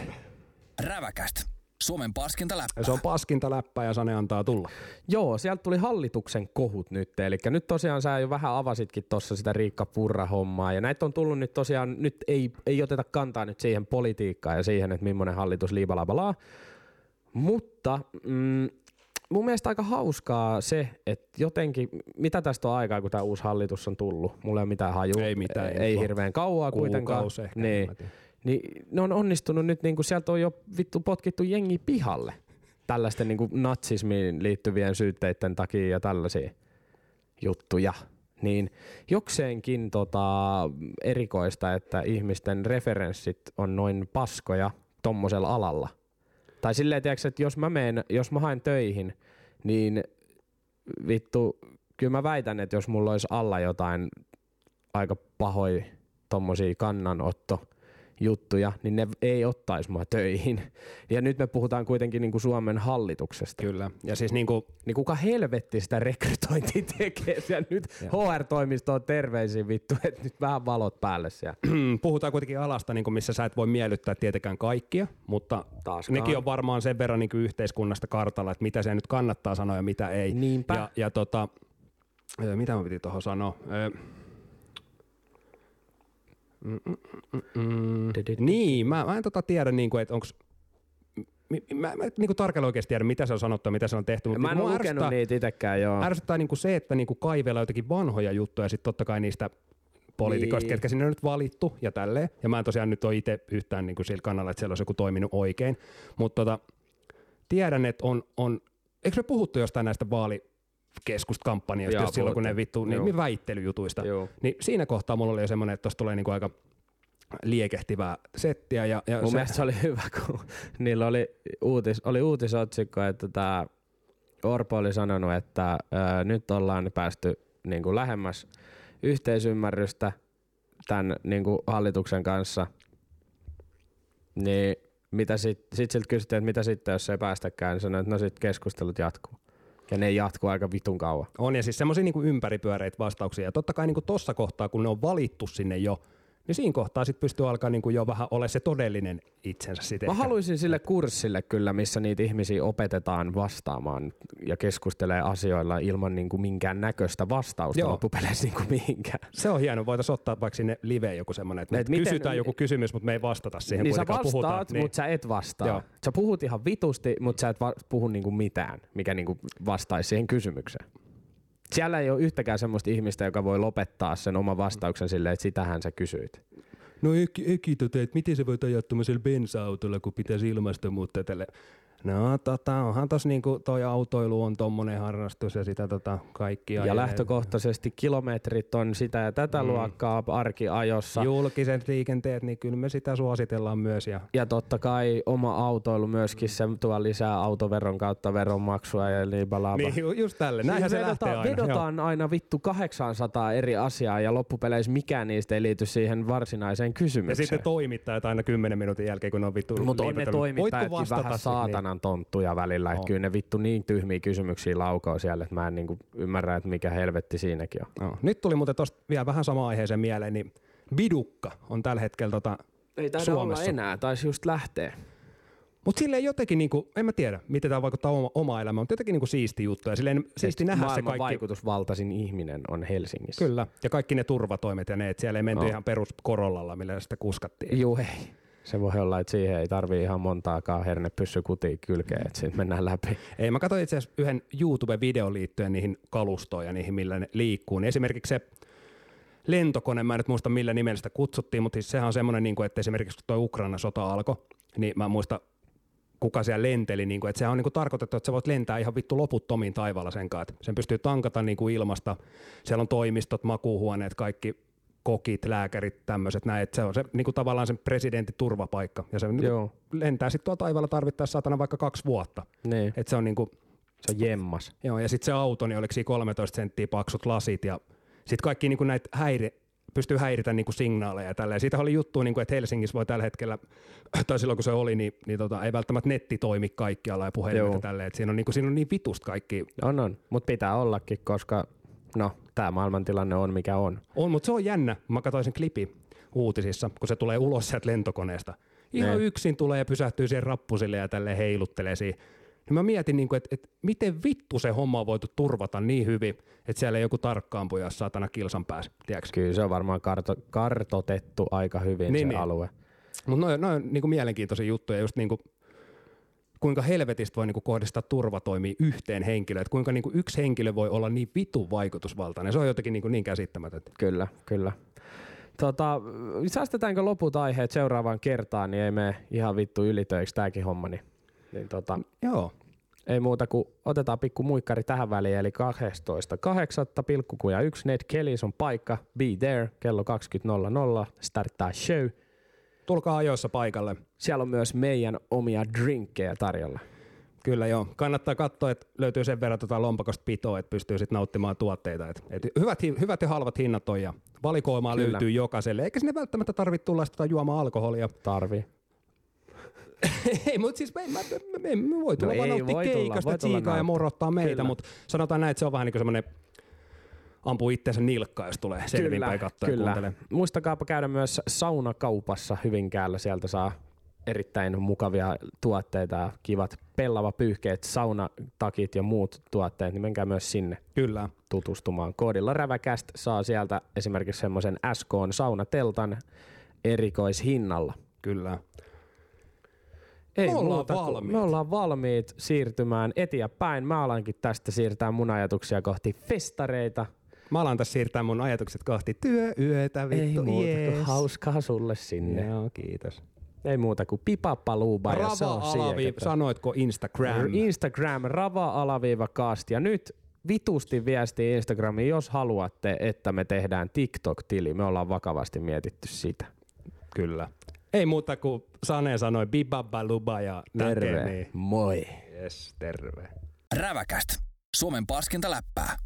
Räväkäst. Suomen paskinta läppää. Ja se on paskinta läppää ja Sane antaa tulla. Joo, sieltä tuli hallituksen kohut nyt. Eli nyt tosiaan sä jo vähän avasitkin tuossa sitä Riikka Purra-hommaa. Ja näitä on tullut nyt tosiaan, nyt ei, ei oteta kantaa nyt siihen politiikkaan ja siihen, että millainen hallitus liibalabalaa. Mutta mm, mun mielestä aika hauskaa se, että jotenkin, mitä tästä on aikaa, kun tämä uusi hallitus on tullut? Mulla ei ole mitään haju. Ei mitään Ei, ei hirveän kauaa kuitenkaan. Ehkä, Niin. Niin ne on onnistunut nyt, niin kuin sieltä on jo vittu potkittu jengi pihalle tällaisten niin kuin natsismiin liittyvien syytteiden takia ja tällaisia juttuja. Niin jokseenkin tota, erikoista, että ihmisten referenssit on noin paskoja tommosella alalla. Tai silleen, tiedätkö, että jos mä, meen, jos mä haen töihin, niin vittu, kyllä mä väitän, että jos mulla olisi alla jotain aika pahoja tommosia kannanotto juttuja, niin ne ei ottaisi mua töihin. Ja nyt me puhutaan kuitenkin niin kuin Suomen hallituksesta. Kyllä. Ja siis niinku, Niin kuka helvetti sitä rekrytointia tekee siellä nyt HR-toimistoon terveisiin vittu, että nyt vähän valot päälle siellä. [CLEARS THROAT] puhutaan kuitenkin alasta, niin kuin missä sä et voi miellyttää tietenkään kaikkia, mutta Taaskaan. nekin on varmaan sen verran niin kuin yhteiskunnasta kartalla, että mitä se nyt kannattaa sanoa ja mitä ei. Niinpä. Ja, ja tota, mitä mä piti tuohon sanoa? Niin, mä, mä en tota tiedä, niin kuin, että onko mä, mä niin kuin tarkalleen oikeasti tiedä, mitä se on sanottu ja mitä se on tehty. mutta Mä en mua ole lukenut ärsyttää- niitä itekään, joo. ärsyttää niinku se, että niinku kaivellaan jotenkin vanhoja juttuja ja sitten totta kai niistä poliitikoista, Niin. niin. ketkä sinne on nyt valittu ja tälleen. Ja mä en tosiaan nyt ole itse yhtään niinku sillä kannalla, että siellä olisi joku toiminut oikein. Mutta tota, tiedän, että on, on, eikö me puhuttu jostain näistä vaalikeskuskampanjoista, Just silloin kun ne vittu, niin väittelyjutuista. Joo. Niin siinä kohtaa mulla oli jo semmoinen, että tuossa tulee niinku aika liekehtivää settiä. Ja, ja Mun se, mielestä se oli hyvä, kun niillä oli, uutis, oli uutisotsikko, että tämä Orpo oli sanonut, että ää, nyt ollaan päästy niin kuin lähemmäs yhteisymmärrystä tämän niin kuin hallituksen kanssa. Niin mitä sit, sit siltä kysyttiin, että mitä sitten, jos ei päästäkään, niin sanoi, että no sit keskustelut jatkuu. Ja ne jatkuu aika vitun kauan. On ja siis semmoisia niinku ympäripyöreitä vastauksia. Ja totta kai niinku tossa kohtaa, kun ne on valittu sinne jo, niin siinä kohtaa sitten pystyy alkaa niinku jo vähän olla se todellinen itsensä sitten. Mä haluaisin sille kurssille kyllä, missä niitä ihmisiä opetetaan vastaamaan ja keskustelee asioilla ilman niin kuin minkään näköistä vastausta Joo. loppupeleissä niin kuin mihinkään. Se on hieno, voitaisiin ottaa vaikka sinne liveen joku semmoinen, että me Et miten- kysytään joku kysymys, mutta me ei vastata siihen. niin sä vastaat, puhutaan. niin. mutta sä et vastaa. Joo. Sä puhut ihan vitusti, mutta sä et va- puhu niin kuin mitään, mikä niin kuin vastaisi siihen kysymykseen. Siellä ei ole yhtäkään semmoista ihmistä, joka voi lopettaa sen oman vastauksen silleen, että sitähän sä kysyit. No Eki, Eki tota, että miten sä voit ajaa tuommoisella bensa-autolla, kun pitäisi ilmastonmuuttoa tälle. No tota, onhan tos niinku toi autoilu on tommonen harrastus ja sitä tota kaikkia. Ja lähtökohtaisesti kilometrit on sitä ja tätä mm. luokkaa arkiajossa. Julkiset liikenteet, niin kyllä me sitä suositellaan myös. Ja, ja totta kai oma autoilu myöskin, se tuo lisää autoveron kautta veronmaksua ja niin bla Niin ju- just tälle, näinhän se vedotaan, aina. vedotaan aina vittu 800 eri asiaa ja loppupeleissä mikään niistä ei liity siihen varsinaiseen kysymykseen. Ja sitten toimittajat aina 10 minuutin jälkeen, kun ne on vittu Mutta on ne toimittajatkin vähän niin? Saatanan tonttuja välillä. Että kyllä ne vittu niin tyhmiä kysymyksiä laukoo siellä, että mä en niinku ymmärrä, että mikä helvetti siinäkin on. No. Nyt tuli muuten tosta vielä vähän sama aiheeseen mieleen, niin Bidukka on tällä hetkellä tota Ei taida Suomessa. olla enää, taisi just lähteä. Mutta silleen jotenkin, niinku, en mä tiedä, miten tämä vaikuttaa oma, oma elämään, mutta jotenkin niinku siisti juttu. Ja silleen siisti nähdä se kaikki. vaikutusvaltaisin ihminen on Helsingissä. Kyllä, ja kaikki ne turvatoimet ja ne, että siellä ei menty no. ihan perus korollalla, millä sitä kuskattiin. Juu, ei. Se voi olla, että siihen ei tarvii ihan montaakaan hernepyssy kutiin kylkeen, että siitä mennään läpi. Ei, mä katsoin itse asiassa yhden YouTube-videon liittyen niihin kalustoon ja niihin, millä ne liikkuu. Niin esimerkiksi se lentokone, mä en nyt muista millä nimellä sitä kutsuttiin, mutta siis sehän on semmoinen, niin kuin, että esimerkiksi kun tuo Ukraina-sota alkoi, niin mä muista kuka siellä lenteli, niin kuin, että sehän on niin kuin tarkoitettu, että sä voit lentää ihan vittu loputtomiin taivaalla sen kanssa. Sen pystyy tankata niin kuin ilmasta, siellä on toimistot, makuuhuoneet, kaikki kokit, lääkärit, tämmöiset näin, että se on se niin kuin tavallaan sen presidentin turvapaikka. Ja se niin lentää sitten tuolla taivaalla tarvittaessa saatana vaikka kaksi vuotta. Niin. Et se on niin kuin, se on jemmas. Joo, ja sitten se auto, niin oliko siinä 13 senttiä paksut lasit ja sitten kaikki niin kuin näitä häiri, pystyy häiritä niin kuin signaaleja ja tälleen. Siitä oli juttu, niin kuin, että Helsingissä voi tällä hetkellä, [CLEARS THROAT] tai silloin kun se oli, niin, niin tota, ei välttämättä netti toimi kaikkialla ja puhelimet ja tälleen. Että siinä, on, niin kuin, siinä on niin vitusta kaikki. On, on. Mutta pitää ollakin, koska no, tämä maailmantilanne on mikä on. On, mutta se on jännä. Mä katsoin sen klipi uutisissa, kun se tulee ulos sieltä lentokoneesta. Ihan ne. yksin tulee ja pysähtyy siihen rappusille ja tälle heiluttelee siihen. Niin mä mietin, niin että, että miten vittu se homma on voitu turvata niin hyvin, että siellä ei joku tarkkaampuja saatana kilsan päässä. Tiedätkö? Kyllä se on varmaan karto, kartotettu aika hyvin niin, se niin. alue. Mutta noin noin niin mielenkiintoisia juttuja, just niin kuin, kuinka helvetistä voi niin kuin kohdistaa turvatoimia yhteen henkilöön, että kuinka niin kuin yksi henkilö voi olla niin vitu vaikutusvaltainen. Se on jotenkin niin, kuin niin käsittämätöntä. Kyllä, kyllä. Tota, säästetäänkö loput aiheet seuraavaan kertaan, niin ei me ihan vittu ylitöiksi tämäkin homma. Niin, niin tota, Joo. Ei muuta kuin otetaan pikku muikkari tähän väliin, eli 12.8. pilkkukuja 1 Ned Kellys on paikka, be there, kello 20.00, starttaa show. Tulkaa ajoissa paikalle. Siellä on myös meidän omia drinkkejä tarjolla. Kyllä joo. Kannattaa katsoa, että löytyy sen verran tota lompakosta pitoa, että pystyy sitten nauttimaan tuotteita. Et, et hyvät, hyvät ja halvat hinnat on ja valikoimaa Kyllä. löytyy jokaiselle. Eikä sinne välttämättä tarvitse tulla sitä juomaan alkoholia. Tarvii. [LAUGHS] ei, mutta siis me, me, me, me voi tulla no vaan nauttia keikasta, tsiikaa ja morottaa meitä, mutta sanotaan näin, että se on vähän niin kuin semmoinen ampuu itseensä nilkkaa, jos tulee selvinpäin katsoa kyllä. ja kuuntelee. Muistakaapa käydä myös saunakaupassa Hyvinkäällä. Sieltä saa erittäin mukavia tuotteita, kivat pellava pyyhkeet, saunatakit ja muut tuotteet, niin menkää myös sinne Kyllä. tutustumaan. Koodilla Räväkäst saa sieltä esimerkiksi semmoisen SK saunateltan erikoishinnalla. Kyllä. Ei me ollaan, muuta, valmiit. me ollaan valmiit siirtymään eteenpäin. Mä alankin tästä siirtää mun ajatuksia kohti festareita. Mä alan tässä siirtää mun ajatukset kohti työyötä, vittu. Ei muuta yes. kuin hauskaa sulle sinne. Joo, kiitos. Ei muuta kuin pipapaluuba ja se on alaviiva, sanoitko Instagram? Instagram, rava-alaviiva cast. Ja nyt vitusti viesti Instagramiin, jos haluatte, että me tehdään TikTok-tili. Me ollaan vakavasti mietitty sitä. Kyllä. Ei muuta kuin Sane sanoi bibabaluba ja terve. Niin. Moi. Yes, terve. Räväkäst. Suomen paskinta läppää.